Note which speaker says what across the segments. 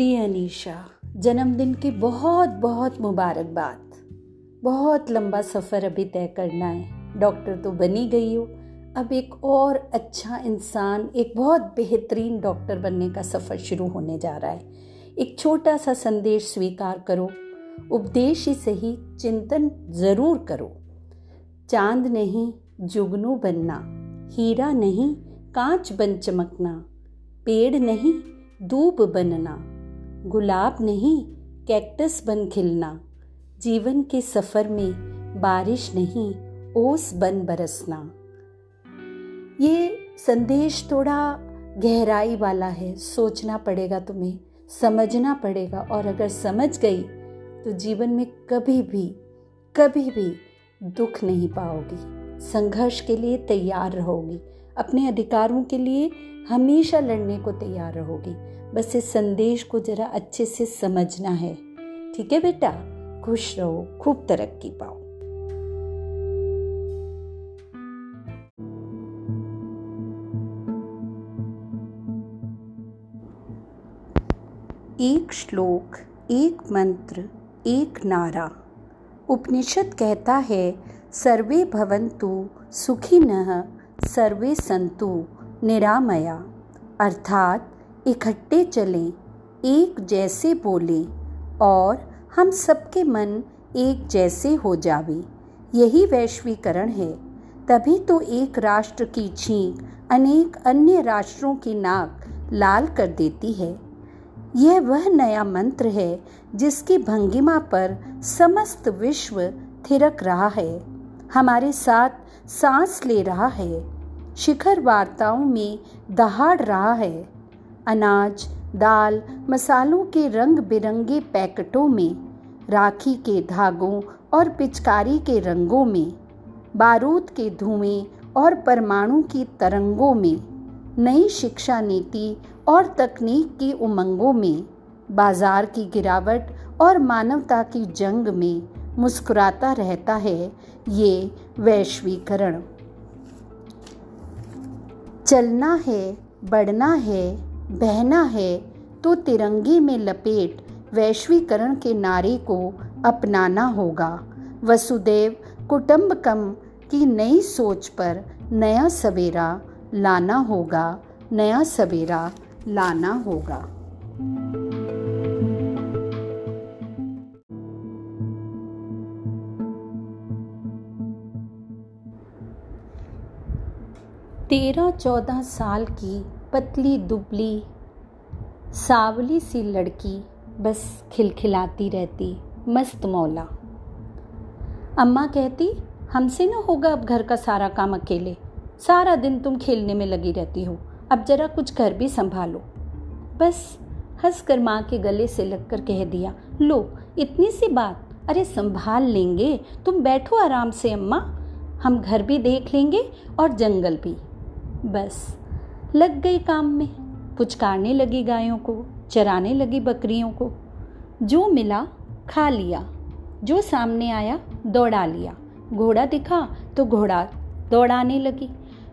Speaker 1: प्रिय अनीशा, जन्मदिन की बहुत बहुत मुबारकबाद। बहुत लंबा सफ़र अभी तय करना है। डॉक्टर तो बनी गई हो। अब एक और अच्छा इंसान, एक बहुत बेहतरीन डॉक्टर बनने का सफ़र शुरू होने जा रहा है। एक छोटा सा संदेश स्वीकार करो। उपदेश ही सही, चिंतन ज़रूर करो। चाँद नहीं, जुगनू बनना। हीरा नहीं, कांच बन चमकना। पेड़ नहीं, दूब बनना। गुलाब नहीं, कैक्टस बन खिलना। जीवन के सफ़र में बारिश नहीं, ओस बन बरसना। ये संदेश थोड़ा गहराई वाला है, सोचना पड़ेगा तुम्हें, समझना पड़ेगा। और अगर समझ गई तो जीवन में कभी भी कभी भी दुख नहीं पाओगी। संघर्ष के लिए तैयार रहोगी। अपने अधिकारों के लिए हमेशा लड़ने को तैयार रहोगी। बस इस संदेश को जरा अच्छे से समझना है। ठीक है बेटा? खुश रहो, खूब तरक्की पाओ। एक श्लोक, एक मंत्र, एक नारा। उपनिषद कहता है, सर्वे भवन्तु सुखिनः, सर्वे संतु निरामया। अर्थात इकट्ठे चलें, एक जैसे बोलें और हम सबके मन एक जैसे हो जावे। यही वैश्वीकरण है। तभी तो एक राष्ट्र की छींक अनेक अन्य राष्ट्रों की नाक लाल कर देती है। यह वह नया मंत्र है जिसकी भंगिमा पर समस्त विश्व थिरक रहा है। हमारे साथ सांस ले रहा है। शिखर वार्ताओं में दहाड़ रहा है। अनाज, दाल, मसालों के रंग बिरंगे पैकेटों में, राखी के धागों और पिचकारी के रंगों में, बारूद के धुएँ और परमाणु की तरंगों में, नई शिक्षा नीति और तकनीक की उमंगों में, बाज़ार की गिरावट और मानवता की जंग में मुस्कुराता रहता है ये वैश्वीकरण। चलना है, बढ़ना है बहना है तो तिरंगे में लपेट वैश्वीकरण के नारे को अपनाना होगा। वसुदेव, कुटुंबकम की नई सोच पर नया सवेरा लाना होगा, नया सवेरा लाना होगा। तेरह चौदह साल की पतली दुबली, सावली सी लड़की बस खिलखिलाती रहती, मस्त मौला। अम्मा कहती, हमसे ना होगा अब घर का सारा काम अकेले। सारा दिन तुम खेलने में लगी रहती हो, अब जरा कुछ घर भी संभालो। बस हंस कर माँ के गले से लगकर कह दिया, लो, इतनी सी बात? अरे संभाल लेंगे। तुम बैठो आराम से अम्मा। हम घर भी देख लेंगे और जंगल भी। बस लग गई काम में। पुचकारने लगी गायों को, चराने लगी बकरियों को। जो मिला, खा लिया। जो सामने आया, दौड़ा लिया। घोड़ा दिखा तो घोड़ा दौड़ाने लगी।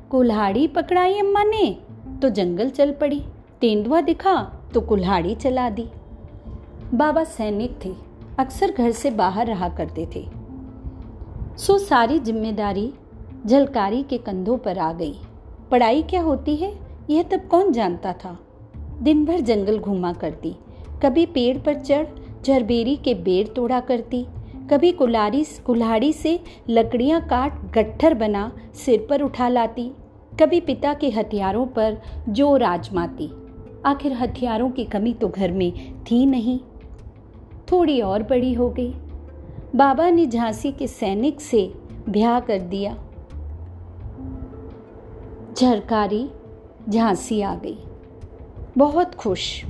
Speaker 1: कुल्हाड़ी पकड़ाई अम्मा ने तो जंगल चल पड़ी। तेंदुआ दिखा तो कुल्हाड़ी चला दी। बाबा सैनिक थे, अक्सर घर से बाहर रहा करते थे। सो सारी ज़िम्मेदारी, झलकारी के कंधों पर आ गई। पढ़ाई क्या होती है? यह तब कौन जानता था? दिन भर जंगल घूमा करती, कभी पेड़ पर चढ़ झरबेरी के बेर तोड़ा करती, कभी कुलारी कुल्हाड़ी से लकड़ियाँ काट, गट्ठर बना, सिर पर उठा लाती, कभी पिता के हथियारों पर ज़ोर आजमाती। आखिर हथियारों की कमी तो घर में थी नहीं। थोड़ी और बड़ी हो गई। बाबा ने झांसी के सैनिक से ब्याह कर दिया। झरकारी झांसी आ गई। बहुत खुश।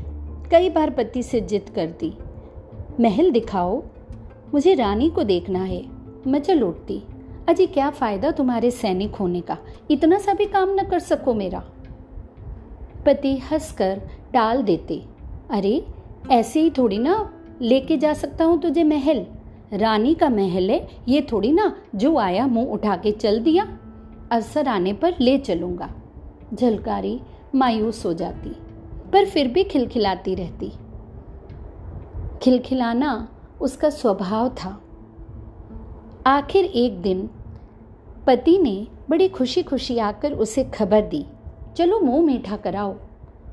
Speaker 1: कई बार पति से जिद कर दी महल दिखाओ, मुझे रानी को देखना है। मैं चल उठती। अजी, क्या फ़ायदा तुम्हारे सैनिक होने का? इतना सा भी काम न कर सको मेरा। पति हंसकर टाल देते, अरे, ऐसे ही थोड़ी ना लेके जा सकता हूँ तुझे महल? रानी का महल है, ये थोड़ी ना जो आया मुँह उठा के चल दिया। अवसर आने पर ले चलूँगा। झलकारी मायूस हो जाती, पर फिर भी खिलखिलाती रहती। खिलखिलाना उसका स्वभाव था। आखिर एक दिन पति ने बड़ी खुशी खुशी आकर उसे खबर दी, चलो मुँह मीठा कराओ।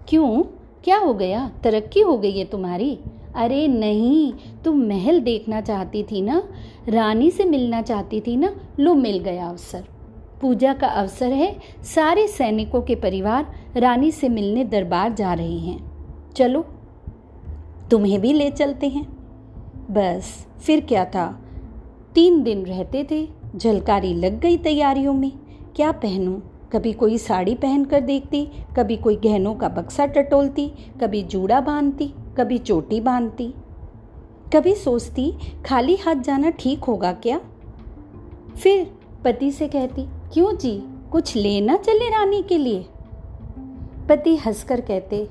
Speaker 1: क्यों? क्या हो गया? तरक्की हो गई है तुम्हारी? अरे नहीं, तुम महल देखना चाहती थी ना, रानी से मिलना चाहती थी ना, लो मिल गया अवसर। पूजा का अवसर है। सारे सैनिकों के परिवार रानी से मिलने दरबार जा रहे हैं। चलो, तुम्हें भी ले चलते हैं। बस, फिर क्या था? तीन दिन रहते थे झलकारी लग गई तैयारियों में। क्या पहनूं? कभी कोई साड़ी पहन कर देखती, कभी कोई गहनों का बक्सा टटोलती, कभी जूड़ा बांधती, कभी चोटी बांधती। कभी सोचती, खाली हाथ जाना ठीक होगा क्या? फिर पति से कहती क्यों जी? कुछ लेना चले रानी के लिए? पति हंसकर कहते,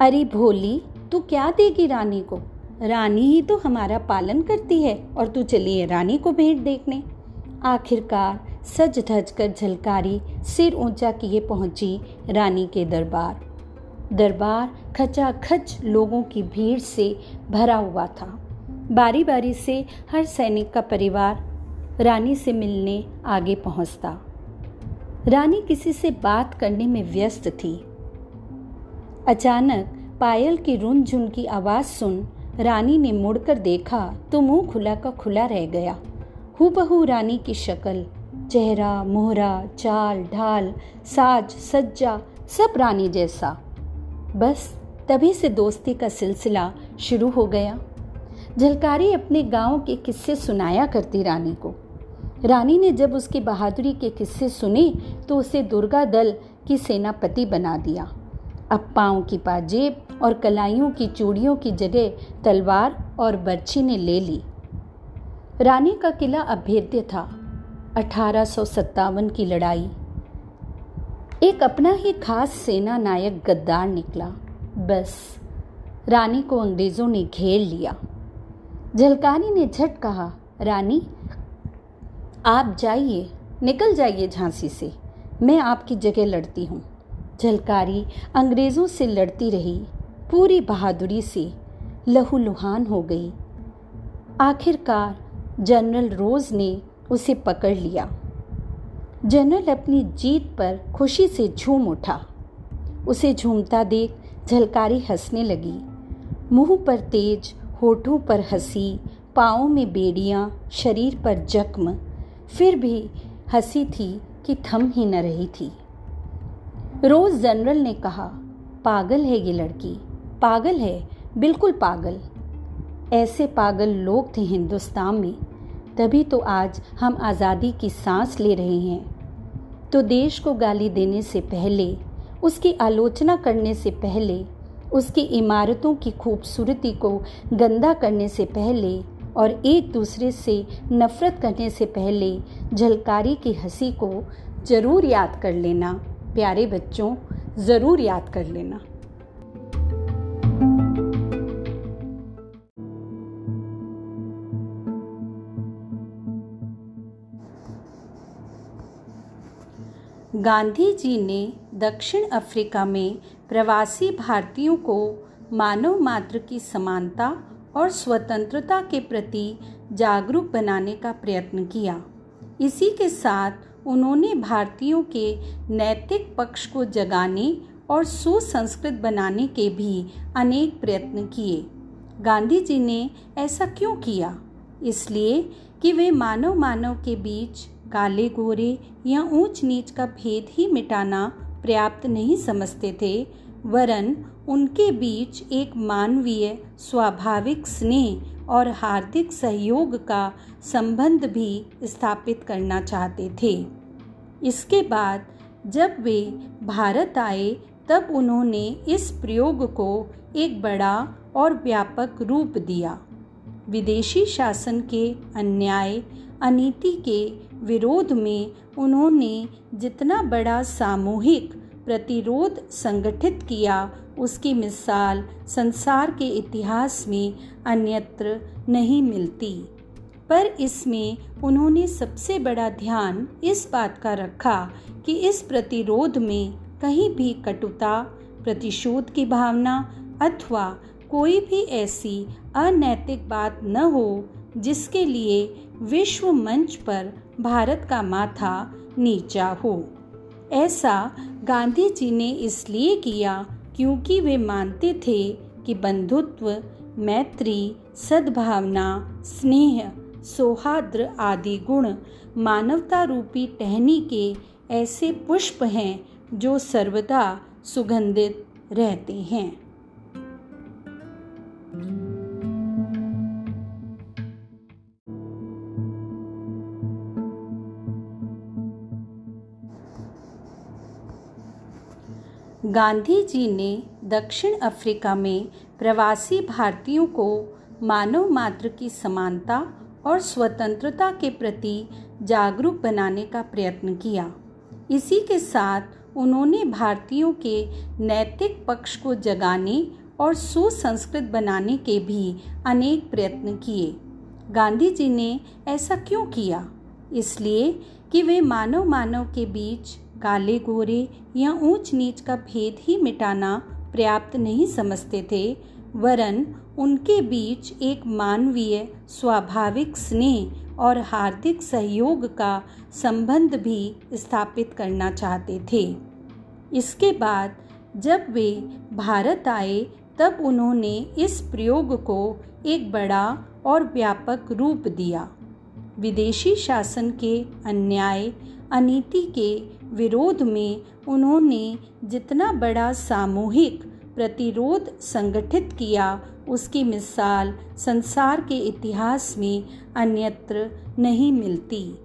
Speaker 1: अरे भोली, तू क्या देगी रानी को? रानी ही तो हमारा पालन करती है और तू चलिए रानी को भेंट देखने। आखिरकार सज धज कर झलकारी सिर ऊँचा किए पहुँची रानी के दरबार। दरबार खचाखच लोगों की भीड़ से भरा हुआ था। बारी बारी से हर सैनिक का परिवार रानी से मिलने आगे पहुँचता। रानी किसी से बात करने में व्यस्त थी। अचानक पायल की रुन झुन की आवाज़ सुन रानी ने मुड़कर देखा तो मुँह खुला का खुला रह गया। हूबहू रानी की शक्ल, चेहरा, मोहरा, चाल, ढाल, साज, सज्जा, सब रानी जैसा। बस तभी से दोस्ती का सिलसिला शुरू हो गया। झलकारी अपने गाँव के किस्से सुनाया करती रानी को। रानी ने जब उसकी बहादुरी के किस्से सुने तो उसे दुर्गा दल की सेनापति बना दिया। अब पाँव की पाजेब और कलाइयों की चूड़ियों की जगह तलवार और बर्छी ने ले ली। रानी का किला अभेद्य था, अठारह सौ सत्तावन की लड़ाई। एक अपना ही खास सेना नायक गद्दार निकला। बस, रानी को अंग्रेज़ों ने घेर लिया। झलकानी ने झट कहा, रानी आप जाइए, निकल जाइए झांसी से। मैं आपकी जगह लड़ती हूँ। झलकारी अंग्रेज़ों से लड़ती रही, पूरी बहादुरी से लहूलुहान हो गई। आखिरकार जनरल रोज़ ने उसे पकड़ लिया। जनरल अपनी जीत पर खुशी से झूम उठा। उसे झूमता देख झलकारी हंसने लगी। मुँह पर तेज, होठों पर हँसी, पाँव में बेड़ियाँ, शरीर पर जख्म फिर भी हँसी थी कि थम ही न रही थी। रोज जनरल ने कहा, पागल है ये लड़की, पागल है, बिल्कुल पागल। ऐसे पागल लोग थे हिंदुस्तान में, तभी तो आज हम आज़ादी की सांस ले रहे हैं। तो देश को गाली देने से पहले, उसकी आलोचना करने से पहले, उसकी इमारतों की खूबसूरती को गंदा करने से पहले और एक दूसरे से नफरत करने से पहले झलकारी की हँसी को ज़रूर याद कर लेना। प्यारे बच्चों, ज़रूर याद कर लेना। गांधी जी ने दक्षिण अफ्रीका में प्रवासी भारतीयों को मानव मात्र की समानता और स्वतंत्रता के प्रति जागरूक बनाने का प्रयत्न किया। इसी के साथ उन्होंने भारतीयों के नैतिक पक्ष को जगाने और सुसंस्कृत बनाने के भी अनेक प्रयत्न किए। गांधी जी ने ऐसा क्यों किया? इसलिए कि वे मानव मानव के बीच काले गोरे या ऊंच नीच का भेद ही मिटाना पर्याप्त नहीं समझते थे, वरन उनके बीच एक मानवीय, स्वाभाविक स्नेह और हार्दिक सहयोग का संबंध भी स्थापित करना चाहते थे। इसके बाद जब वे भारत आए, तब उन्होंने इस प्रयोग को एक बड़ा और व्यापक रूप दिया। विदेशी शासन के अन्याय, अनीति के विरोध में उन्होंने जितना बड़ा सामूहिक प्रतिरोध संगठित किया। उसकी मिसाल संसार के इतिहास में अन्यत्र नहीं मिलती। पर इसमें उन्होंने सबसे बड़ा ध्यान इस बात का रखा कि इस प्रतिरोध में कहीं भी कटुता, प्रतिशोध की भावना अथवा कोई भी ऐसी अनैतिक बात न हो, जिसके लिए विश्व मंच पर भारत का माथा नीचा हो। ऐसा गांधी जी ने इसलिए किया क्योंकि वे मानते थे कि बंधुत्व, मैत्री, सद्भावना, स्नेह सौहार्द्र आदि गुण मानवता रूपी टहनी के ऐसे पुष्प हैं जो सर्वदा सुगंधित रहते हैं। गांधी जी ने दक्षिण अफ्रीका में प्रवासी भारतीयों को मानव मात्र की समानता और स्वतंत्रता के प्रति जागरूक बनाने का प्रयत्न किया। इसी के साथ उन्होंने भारतीयों के नैतिक पक्ष को जगाने और सुसंस्कृत बनाने के भी अनेक प्रयत्न किए। गांधी जी ने ऐसा क्यों किया? इसलिए कि वे मानव मानव के बीच काले गोरे या ऊंच नीच का भेद ही मिटाना पर्याप्त नहीं समझते थे, वरन उनके बीच एक मानवीय, स्वाभाविक स्नेह और हार्दिक सहयोग का संबंध भी स्थापित करना चाहते थे। इसके बाद जब वे भारत आए, तब उन्होंने इस प्रयोग को एक बड़ा और व्यापक रूप दिया। विदेशी शासन के अन्याय, अनीति के विरोध में उन्होंने जितना बड़ा सामूहिक प्रतिरोध संगठित किया, उसकी मिसाल संसार के इतिहास में अन्यत्र नहीं मिलती।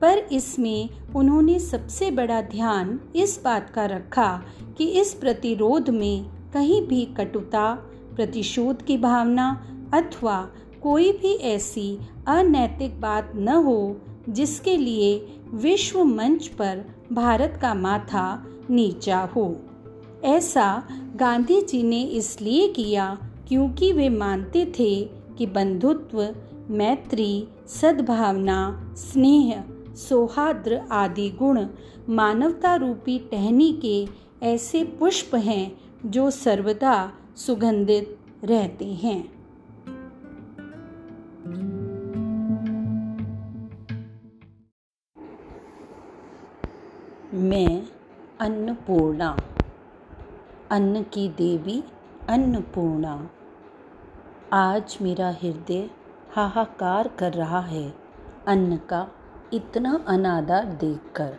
Speaker 1: पर इसमें उन्होंने सबसे बड़ा ध्यान इस बात का रखा कि इस प्रतिरोध में कहीं भी कटुता, प्रतिशोध की भावना अथवा कोई भी ऐसी अनैतिक बात न हो, जिसके लिए विश्व मंच पर भारत का माथा नीचा हो। ऐसा गांधी जी ने इसलिए किया क्योंकि वे मानते थे कि बंधुत्व, मैत्री, सद्भावना, स्नेह, सौहार्द आदि गुण मानवता रूपी टहनी के ऐसे पुष्प हैं जो सर्वदा सुगंधित रहते हैं। मैं अन्नपूर्णा। अन्न की देवी अन्नपूर्णा। आज मेरा हृदय हाहाकार कर रहा है अन्न का इतना अनादर देखकर।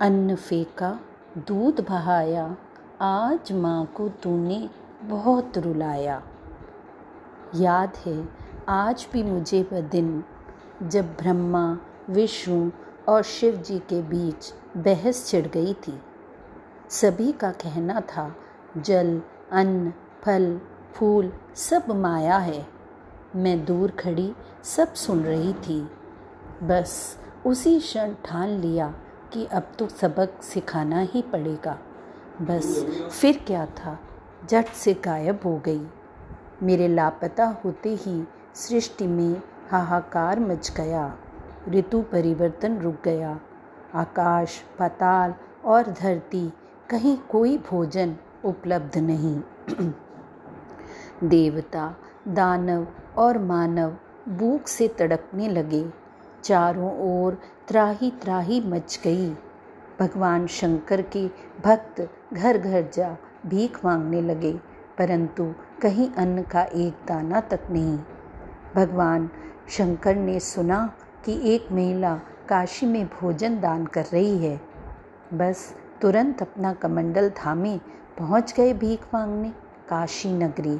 Speaker 1: अन्न फेंका, दूध बहाया, आज माँ को तूने बहुत रुलाया। याद है, आज भी मुझे वह दिन जब ब्रह्मा, विष्णु और शिव जी के बीच बहस छिड़ गई थी। सभी का कहना था, जल, अन्न, फल, फूल सब माया है। मैं दूर खड़ी सब सुन रही थी। बस उसी क्षण ठान लिया कि अब तो सबक सिखाना ही पड़ेगा। बस फिर क्या था जट से गायब हो गई। मेरे लापता होते ही सृष्टि में हाहाकार मच गया। ऋतु परिवर्तन रुक गया। आकाश, पाताल और धरती, कहीं कोई भोजन उपलब्ध नहीं। देवता, दानव और मानव भूख से तड़पने लगे। चारों ओर त्राही त्राही मच गई। भगवान शंकर के भक्त घर घर जा भीख मांगने लगे, परंतु कहीं अन्न का एक दाना तक नहीं। भगवान शंकर ने सुना कि एक महिला काशी में भोजन दान कर रही है। बस तुरंत अपना कमंडल थामे पहुँच गए भीख मांगने काशी नगरी।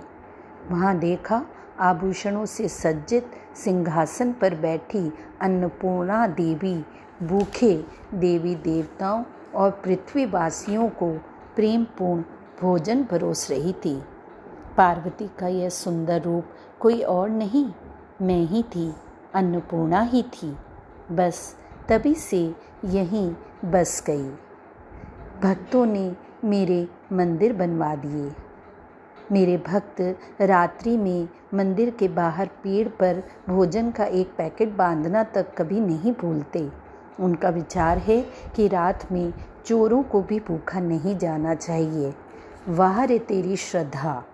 Speaker 1: वहाँ देखा आभूषणों से सज्जित सिंहासन पर बैठी अन्नपूर्णा देवी, भूखे देवी देवताओं और पृथ्वीवासियों को प्रेमपूर्ण भोजन परोस रही थी। पार्वती का यह सुंदर रूप कोई और नहीं, मैं ही थी। अन्नपूर्णा ही थी। बस तभी से यहीं बस गई। भक्तों ने मेरे मंदिर बनवा दिए। मेरे भक्त रात्रि में मंदिर के बाहर पेड़ पर भोजन का एक पैकेट बांधना तक कभी नहीं भूलते। उनका विचार है कि रात में चोरों को भी भूखा नहीं जाना चाहिए। वाह रे तेरी श्रद्धा।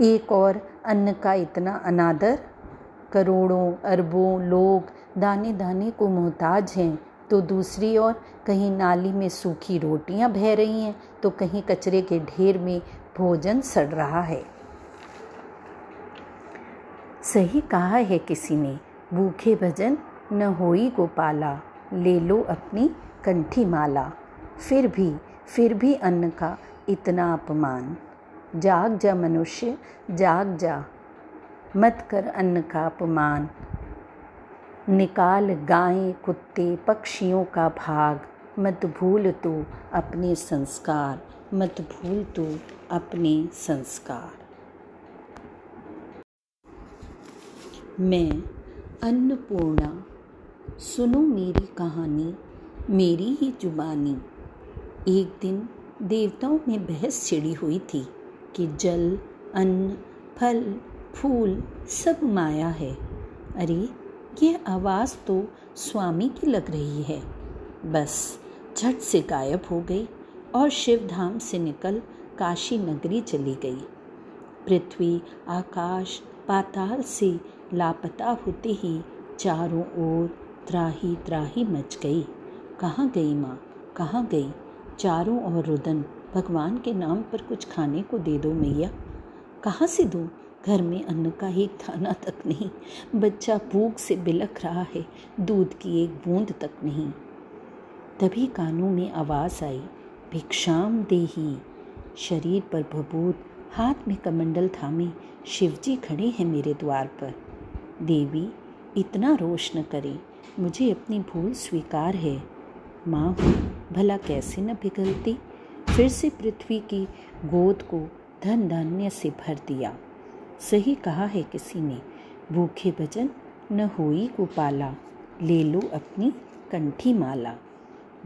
Speaker 1: एक और अन्न का इतना अनादर करोड़ों, अरबों लोग दाने दाने को मोहताज हैं। तो दूसरी ओर, कहीं नाली में सूखी रोटियाँ बह रही हैं तो कहीं कचरे के ढेर में भोजन सड़ रहा है। सही कहा है किसी ने, भूखे भजन न होई गोपाला, ले लो अपनी कंठी माला। फिर भी फिर भी अन्न का इतना अपमान। जाग जा मनुष्य, जाग जा। मत कर अन्न का अपमान। निकाल गायें कुत्ते पक्षियों का भाग। मत भूल तू अपने संस्कार। मत भूल तू अपने संस्कार। मैं अन्नपूर्णा, सुनो मेरी कहानी, मेरी ही जुबानी। एक दिन देवताओं में बहस छिड़ी हुई थी कि जल, अन्न, फल फूल सब माया है। अरे ये आवाज़ तो स्वामी की लग रही है। बस, झट से गायब हो गई और शिवधाम से निकल काशी नगरी चली गई। पृथ्वी, आकाश, पाताल से लापता होते ही चारों ओर त्राही त्राही मच गई। कहाँ गई माँ? कहाँ गई? चारों ओर रुदन। भगवान के नाम पर कुछ खाने को दे दो मैया। कहाँ से दूँ? घर में अन्न का एक दाना तक नहीं, बच्चा भूख से बिलख रहा है, दूध की एक बूंद तक नहीं। तभी कानों में आवाज़ आई, भिक्षाम देही। शरीर पर भभूत हाथ में कमंडल थामे, शिवजी खड़े हैं मेरे द्वार पर। देवी, इतना रोश न करें, मुझे अपनी भूल स्वीकार है। माँ भला कैसे न पिघलती? फिर से पृथ्वी की गोद को धन धान्य से भर दिया। सही कहा है किसी ने। भूखे भजन न हुई गोपाला ले लो अपनी कंठी माला।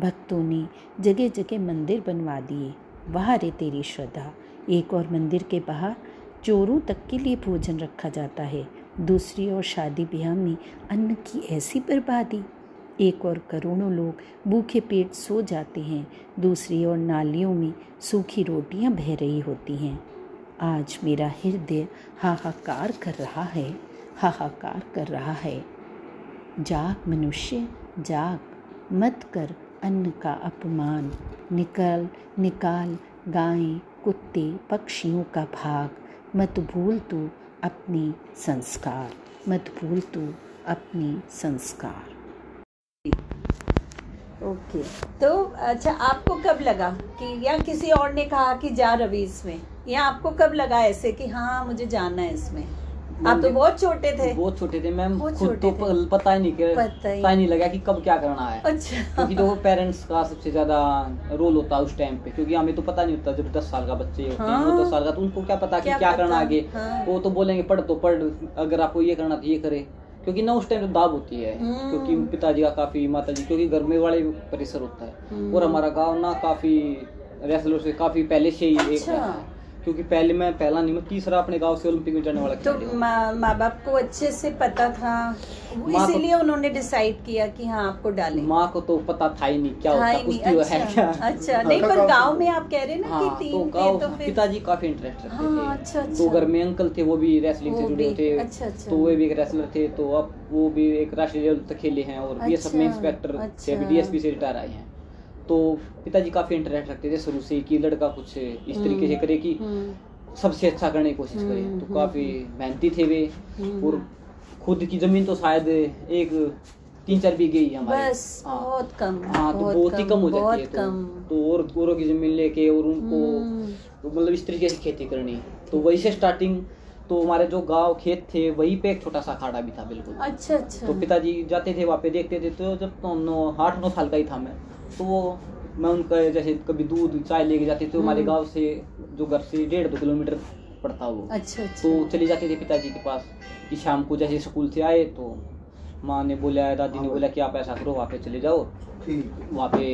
Speaker 1: भक्तों ने जगह जगह मंदिर बनवा दिए। वहाँ रे तेरी श्रद्धा। एक और मंदिर के बाहर चोरों तक के लिए भोजन रखा जाता है। दूसरी ओर शादी ब्याह में अन्न की ऐसी बर्बादी। एक और करोड़ों लोग भूखे पेट सो जाते हैं। दूसरी ओर नालियों में सूखी रोटियाँ बह रही होती हैं। आज मेरा हृदय हाहाकार कर रहा है, हाहाकार कर रहा है। जाग मनुष्य, जाग, मत कर अन्न का अपमान। निकल, निकाल गायें, कुत्ते, पक्षियों का भाग। मत भूल तू अपनी संस्कार, मत भूल तू अपनी संस्कार।
Speaker 2: ओके। तो अच्छा आपको कब लगा कि या किसी और ने कहा कि जा रवि इसमें या आपको कब लगा ऐसे कि हाँ मुझे जाना है इसमें? आप तो बहुत छोटे थे।
Speaker 3: बहुत छोटे थे मैम। खुद तो पता ही नहीं कि
Speaker 2: पता ही-
Speaker 3: नहीं लगा कि कब क्या करना है।
Speaker 2: अच्छा।
Speaker 3: क्योंकि तो पेरेंट्स का सबसे ज़्यादा रोल होता है उस टाइम पे। क्योंकि हमें तो पता नहीं होता जब दस साल का बच्चे होते हैं वो
Speaker 2: हाँ।
Speaker 3: दस साल का तो उनको क्या पता कि
Speaker 2: क्या
Speaker 3: क्या, करना आगे।
Speaker 2: हाँ।
Speaker 3: वो तो बोलेंगे पढ़ तो पढ़ अगर आपको ये करना तो ये करे। क्योंकि ना उस टाइम तो दाब होती है
Speaker 2: हम्म।
Speaker 3: क्योंकि पिताजी का काफ़ी माता जी क्योंकि घर में वाले परिसर होता है
Speaker 2: हम्म।
Speaker 3: और हमारा गाँव ना काफ़ी रेसलर से काफ़ी पहले से ही एक
Speaker 2: अच्छा।
Speaker 3: है क्योंकि पहले मैं पहला नहीं मैं तीसरा अपने गाँव से ओलंपिक में जाने वाला
Speaker 2: तो माँ बाप को अच्छे से पता था? इसीलिए उन्होंने डिसाइड किया कि हाँ आपको डालें।
Speaker 3: माँ को तो पता था ही नहीं क्या होता
Speaker 2: ही
Speaker 3: कुश्ती वो है
Speaker 2: अच्छा,
Speaker 3: क्या?
Speaker 2: अच्छा। नहीं पर गाँव में आप कह रहे ना
Speaker 3: हाँ
Speaker 2: कि
Speaker 3: तो
Speaker 2: तीन थे तो
Speaker 3: पिताजी काफ़ी इंटरेस्ट रखते
Speaker 2: हाँ,
Speaker 3: थे
Speaker 2: अच्छा,
Speaker 3: तो
Speaker 2: अच्छा।
Speaker 3: घर में अंकल थे वो भी रेसलिंग से जुड़े थे।
Speaker 2: अच्छा, अच्छा।
Speaker 3: तो वो भी एक रेसलर थे तो अब वो भी एक राष्ट्रीय लेवल तक खेले हैं और बीएसएफ में
Speaker 2: अच्छा,
Speaker 3: इंस्पेक्टर थे
Speaker 2: अच्छा।
Speaker 3: अभी डीएसपी से रिटायर आए हैं। तो पिताजी काफ़ी इंटरेस्ट रखते थे शुरू से कि लड़का कुछ इस तरीके से करे कि
Speaker 2: हम्म,
Speaker 3: सबसे अच्छा करने की कोशिश करे।
Speaker 2: हम्म,
Speaker 3: तो
Speaker 2: हम्म,
Speaker 3: काफ़ी मेहनती थे वे।
Speaker 2: हम्म।
Speaker 3: और खुद की ज़मीन तो शायद एक तीन चार बीघे ही हमारी।
Speaker 2: बस
Speaker 3: हाँ।
Speaker 2: बहुत कम
Speaker 3: हाँ तो बहुत ही कम हो जाती है तो, तो और औरों की ज़मीन लेके और उनको
Speaker 2: हम्म।
Speaker 3: तो मतलब इस तरीके से खेती करनी। तो वही से स्टार्टिंग तो हमारे जो गाँव खेत थे वहीं पे एक छोटा सा अखाड़ा भी था बिल्कुल।
Speaker 2: अच्छा अच्छा।
Speaker 3: तो पिताजी जाते थे वहाँ पे देखते थे तो जब तो नौ आठ नौ साल का ही था मैं तो वो मैं उनका जैसे कभी दूध चाय लेके जाते थे हमारे
Speaker 2: हम्म।
Speaker 3: गाँव से जो घर से डेढ़ दो किलोमीटर पड़ता वो।
Speaker 2: अच्छा अच्छा।
Speaker 3: तो चले जाते थे पिताजी के पास कि शाम को जैसे स्कूल से आए तो माँ ने बोला दादी ने बोला कि आप ऐसा करो वहाँ पे चले जाओ। वहाँ पे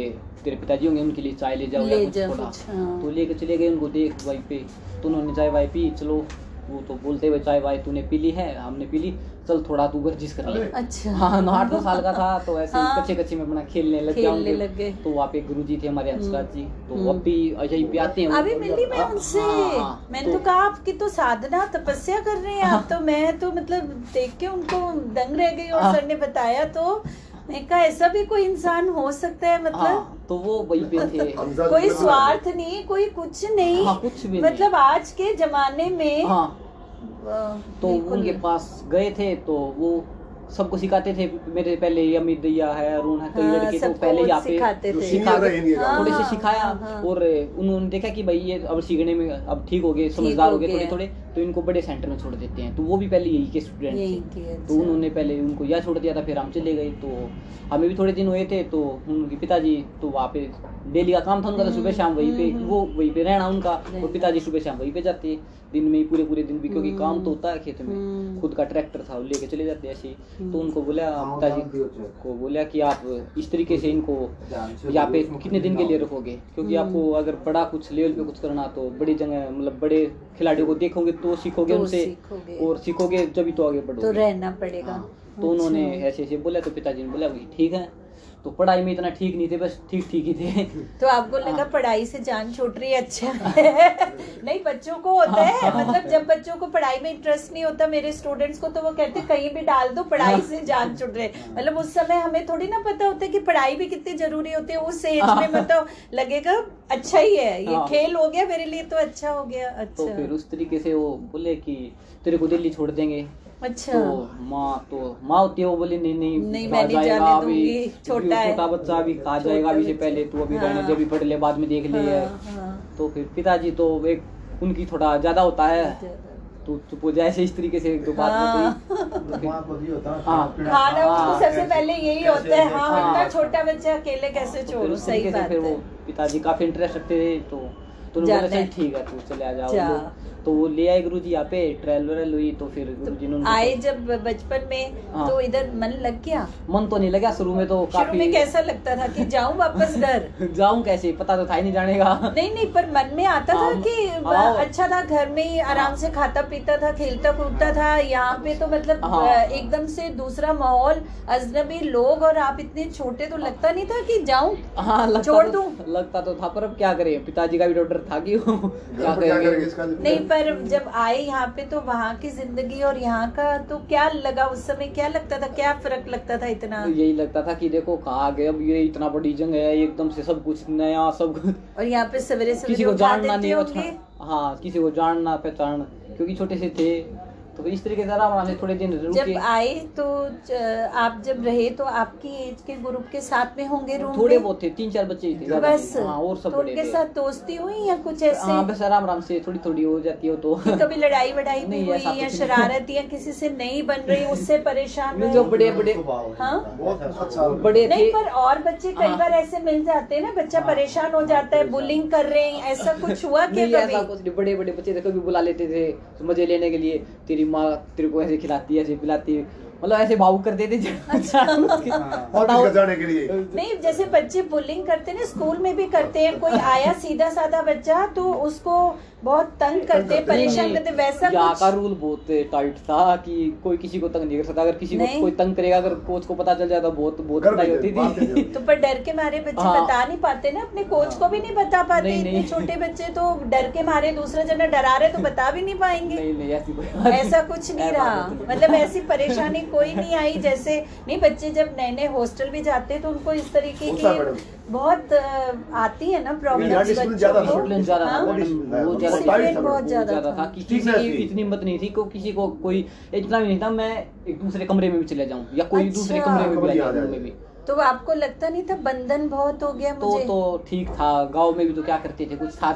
Speaker 3: तेरे पिताजी होंगे उनके लिए चाय ले जाओ
Speaker 2: ले
Speaker 3: या कुछ थोड़ा।
Speaker 2: कुछ, हाँ।
Speaker 3: तो लेके चले गए उनको देख वहीं पे। तो उन्होंने चाय वाय पी चलो। वो तो बोलते हुए चाय वाय तूने पी ली है हमने पी ली चल थोड़ा तू वर्जिश कर ले।
Speaker 2: अच्छा।
Speaker 3: हाँ आठ दो साल का था तो ऐसे
Speaker 2: हाँ।
Speaker 3: कच्चे कच्चे में अपना खेलने लग
Speaker 2: खेलने लग गए।
Speaker 3: तो वहाँ पे गुरु जी थे हमारे हंसराज जी तो
Speaker 2: हम्म।
Speaker 3: वो भी ऐसे ही पियाते हैं।
Speaker 2: अभी मिली मैं
Speaker 3: हाँ,
Speaker 2: उनसे।
Speaker 3: हाँ,
Speaker 2: मैंने तो कहा आपकी तो साधना तपस्या कर रहे हैं आप तो मैं तो मतलब देख के उनको दंग रह गई और
Speaker 3: हाँ।
Speaker 2: सर ने बताया तो मैं कहा ऐसा भी कोई इंसान हो सकता है? मतलब
Speaker 3: हाँ तो वो वही पे थे।
Speaker 2: कोई स्वार्थ नहीं कोई कुछ नहीं।
Speaker 3: हाँ कुछ भी नहीं।
Speaker 2: मतलब आज के जमाने में
Speaker 3: हाँ। तो उनके पास गए थे तो वो सबको सिखाते थे। मेरे पहले अमित दैया है अरुण है कई
Speaker 2: हाँ,
Speaker 3: लड़के तो पहले
Speaker 2: वो
Speaker 3: यहाँ पे। सिखा
Speaker 4: नहीं
Speaker 3: थोड़े से
Speaker 2: हाँ,
Speaker 3: सिखाया। और उन्होंने देखा कि भाई ये अब सीखने में अब ठीक हो गए समझदार
Speaker 2: हो
Speaker 3: गए
Speaker 2: गए।
Speaker 3: थोड़े थोड़े तो इनको बड़े सेंटर में छोड़ देते हैं तो वो भी पहले यही के स्टूडेंट थे तो
Speaker 2: अच्छा।
Speaker 3: उन्होंने पहले उनको यह छोड़ दिया था फिर हम चले गए तो हमें भी थोड़े दिन हुए थे तो उनके पिताजी तो वहाँ पे डेली का काम था उनका तो सुबह शाम वहीं पे
Speaker 2: हम्म,
Speaker 3: वो वहीं पे रहना उनका। और पिताजी सुबह शाम वहीं पे जाते दिन में ही पूरे पूरे दिन भी क्योंकि काम तो
Speaker 2: हम्म।
Speaker 3: होता है खेत में
Speaker 2: हम्म।
Speaker 3: खुद का ट्रैक्टर था वो लेके चले जाते ऐसे ही
Speaker 2: हम्म।
Speaker 3: तो उनको बोला
Speaker 4: हाँ,
Speaker 3: पिताजी को बोला कि आप इस तरीके से इनको यहाँ पे कितने दिन के लिए रखोगे क्योंकि
Speaker 2: हम्म।
Speaker 3: आपको अगर बड़ा कुछ लेवल पे कुछ करना तो बड़ी जगह मतलब बड़े खिलाड़ियों को देखोगे तो सीखोगे
Speaker 2: तो
Speaker 3: उनसे
Speaker 2: सीखोगे।
Speaker 3: और सीखोगे जब भी तो आगे बढ़ोगे
Speaker 2: तो रहना पड़ेगा
Speaker 3: हाँ, तो उन्होंने
Speaker 2: अच्छा।
Speaker 3: ऐसे ऐसे बोला तो पिताजी ने बोला ठीक है तो पढ़ाई में इतना ठीक नहीं थे बस ठीक ठीक ही थे।
Speaker 2: तो आपको लगा
Speaker 3: हाँ।
Speaker 2: पढ़ाई से जान छूट रही है अच्छा नहीं बच्चों को होता है
Speaker 3: हाँ।
Speaker 2: मतलब जब बच्चों को पढ़ाई में इंटरेस्ट नहीं होता मेरे स्टूडेंट्स को तो वो कहते कहीं भी डाल दो पढ़ाई से जान छूट रहे मतलब उस समय हमें थोड़ी ना पता होता है कि पढ़ाई भी कितनी ज़रूरी होती है उस एज में मतलब लगेगा अच्छा ही है ये
Speaker 3: हाँ।
Speaker 2: खेल हो गया मेरे लिए तो अच्छा हो गया
Speaker 3: तो फिर
Speaker 2: अच्छा
Speaker 3: उस तरीके से वो बोले कि तेरे को दिल्ली छोड़ देंगे।
Speaker 2: अच्छा
Speaker 3: तो माँ तो माँ होती है वो बोली नहीं नहीं
Speaker 2: नहीं, मैं नहीं जाने दूँगी, छोटा है।
Speaker 3: छोटा बच्चा अभी
Speaker 2: छोटा
Speaker 3: जाएगा अभी से पहले तू अभी रहने
Speaker 2: हाँ।
Speaker 3: दे अभी पढ़ ले बाद में देख ले
Speaker 2: हाँ, हाँ।
Speaker 3: तो फिर पिताजी तो एक उनकी थोड़ा ज़्यादा होता है तो चुप हो जाए इस तरीके से एक दो बात
Speaker 2: हाँ।
Speaker 3: हाँ।
Speaker 4: हाँ
Speaker 2: उसको
Speaker 3: हाँ।
Speaker 2: सबसे पहले यही होता है हाँ
Speaker 3: हाँ।
Speaker 2: इतना छोटा बच्चा अकेले कैसे
Speaker 3: तो
Speaker 2: छोड़ो सही बात
Speaker 3: फिर वो
Speaker 2: है
Speaker 3: पिताजी काफ़ी इंटरेस्ट रखते थे तो तो
Speaker 2: है।
Speaker 3: ठीक है तू चले आ जाओ। तो वो ले आए गुरु जी यहाँ पे ट्रायल हुई तो फिर गुरु जी ने
Speaker 2: आए जब बचपन में
Speaker 3: हाँ।
Speaker 2: तो इधर मन लग गया
Speaker 3: मन तो नहीं लगा शुरू में तो
Speaker 2: शुरू
Speaker 3: काफ़ी
Speaker 2: में कैसा लगता था कि जाऊँ वापस घर
Speaker 3: जाऊँ कैसे पता तो था ही नहीं जाने का
Speaker 2: नहीं नहीं पर मन में आता था
Speaker 3: हाँ,
Speaker 2: कि
Speaker 3: हाँ।
Speaker 2: अच्छा था घर में ही आराम से खाता पीता था खेलता कूदता था यहाँ पे तो मतलब
Speaker 3: हाँ।
Speaker 2: एकदम से दूसरा माहौल अजनबी लोग और आप इतने छोटे तो लगता नहीं था कि जाऊँ
Speaker 3: हाँ
Speaker 2: छोड़
Speaker 3: तो,
Speaker 2: दूँ?
Speaker 3: लगता तो था पर अब क्या करें पिताजी का भी डॉक्टर था कि क्या
Speaker 4: करेंगे
Speaker 2: नहीं पर जब आए यहाँ पे तो वहाँ की ज़िंदगी और यहाँ का तो क्या लगा उस समय? क्या लगता था? क्या फ़र्क लगता था इतना?
Speaker 3: तो यही लगता था कि देखो कहा गए अब? ये इतना बड़ी जंग है एकदम से सब कुछ नया सब
Speaker 2: और यहाँ पे सवेरे
Speaker 3: किसी को जानना नहीं अच्छा हाँ किसी को जानना पहचान क्योंकि छोटे से थे। तो इस तरीके से आराम आराम से थोड़े दिन
Speaker 2: जब आए तो आप जब रहे तो आपकी एज के ग्रुप के साथ में होंगे रूम
Speaker 3: थोड़े बहुत थे तीन चार बच्चे ही थे ज़्यादा
Speaker 2: बस
Speaker 3: हाँ और सब
Speaker 2: तो उनके
Speaker 3: थे।
Speaker 2: साथ दोस्ती हुई या कुछ ऐसे?
Speaker 3: हाँ बस आराम आराम से थोड़ी थोड़ी हो जाती हो तो।
Speaker 2: कभी लड़ाई वड़ाई भी
Speaker 3: नहीं,
Speaker 2: हुई या शरारत या किसी से नहीं बन रही उससे परेशान
Speaker 3: जो बड़े बड़े
Speaker 2: हाँ?
Speaker 4: अच्छा।
Speaker 3: बड़े
Speaker 2: नहीं पर और बच्चे कई
Speaker 3: हाँ।
Speaker 2: बार ऐसे मिल जाते हैं ना बच्चा परेशान हो जाता है बुलिंग कर रहे हैं ऐसा कुछ हुआ क्या कभी?
Speaker 3: बड़े बड़े बच्चे कभी बुला लेते थे मज़े लेने के लिए तेरी माँ तेरे को ऐसे खिलाती है ऐसे पिलाती है। मतलब ऐसे भावुक करते थे
Speaker 2: अच्छा।
Speaker 4: ऑफ़िस के लिए।
Speaker 2: नहीं जैसे बच्चे बुलिंग करते हैं ना स्कूल में भी करते हैं कोई आया सीधा साधा बच्चा तो उसको बहुत तंग करते परेशान करते वैसा
Speaker 3: यहाँ का रूल बहुत टाइट था कि कोई किसी को तंग नहीं कर सकता। अगर किसी को कोई तंग करेगा अगर कोच को पता चल जाए तो बहुत बहुत पिटाई होती थी।
Speaker 2: तो पर डर के मारे बच्चे
Speaker 3: हाँ।
Speaker 2: बता नहीं पाते ना अपने कोच को भी नहीं बता पाते
Speaker 3: नहीं,
Speaker 2: इतने
Speaker 3: नहीं।
Speaker 2: छोटे बच्चे तो डर के मारे दूसरा जना डरा रहे तो बता भी नहीं पाएँगे।
Speaker 3: नहीं नहीं ऐसी
Speaker 2: ऐसा कुछ नहीं रहा। मतलब ऐसी परेशानी कोई नहीं आई जैसे नहीं बच्चे जब नए नए हॉस्टल भी जाते तो उनको इस तरीके की। बहुत आती है ना प्रॉब्लम
Speaker 4: ज़्यादा
Speaker 2: हाँ?
Speaker 3: मैडम, बहुत ज़्यादा
Speaker 4: था,
Speaker 2: बहुत ज़्यादा
Speaker 3: था। कि किसी की इतनी हिम्मत नहीं थी को किसी को कोई इतना भी नहीं था मैं एक दूसरे कमरे में भी चले जाऊँ या कोई
Speaker 2: अच्छा।
Speaker 3: दूसरे कमरे में भी।
Speaker 2: तो आपको लगता नहीं था बंधन बहुत हो गया
Speaker 3: तो
Speaker 2: मुझे?
Speaker 3: तो ठीक था। गाँव में भी तो क्या करते थे? कुछ था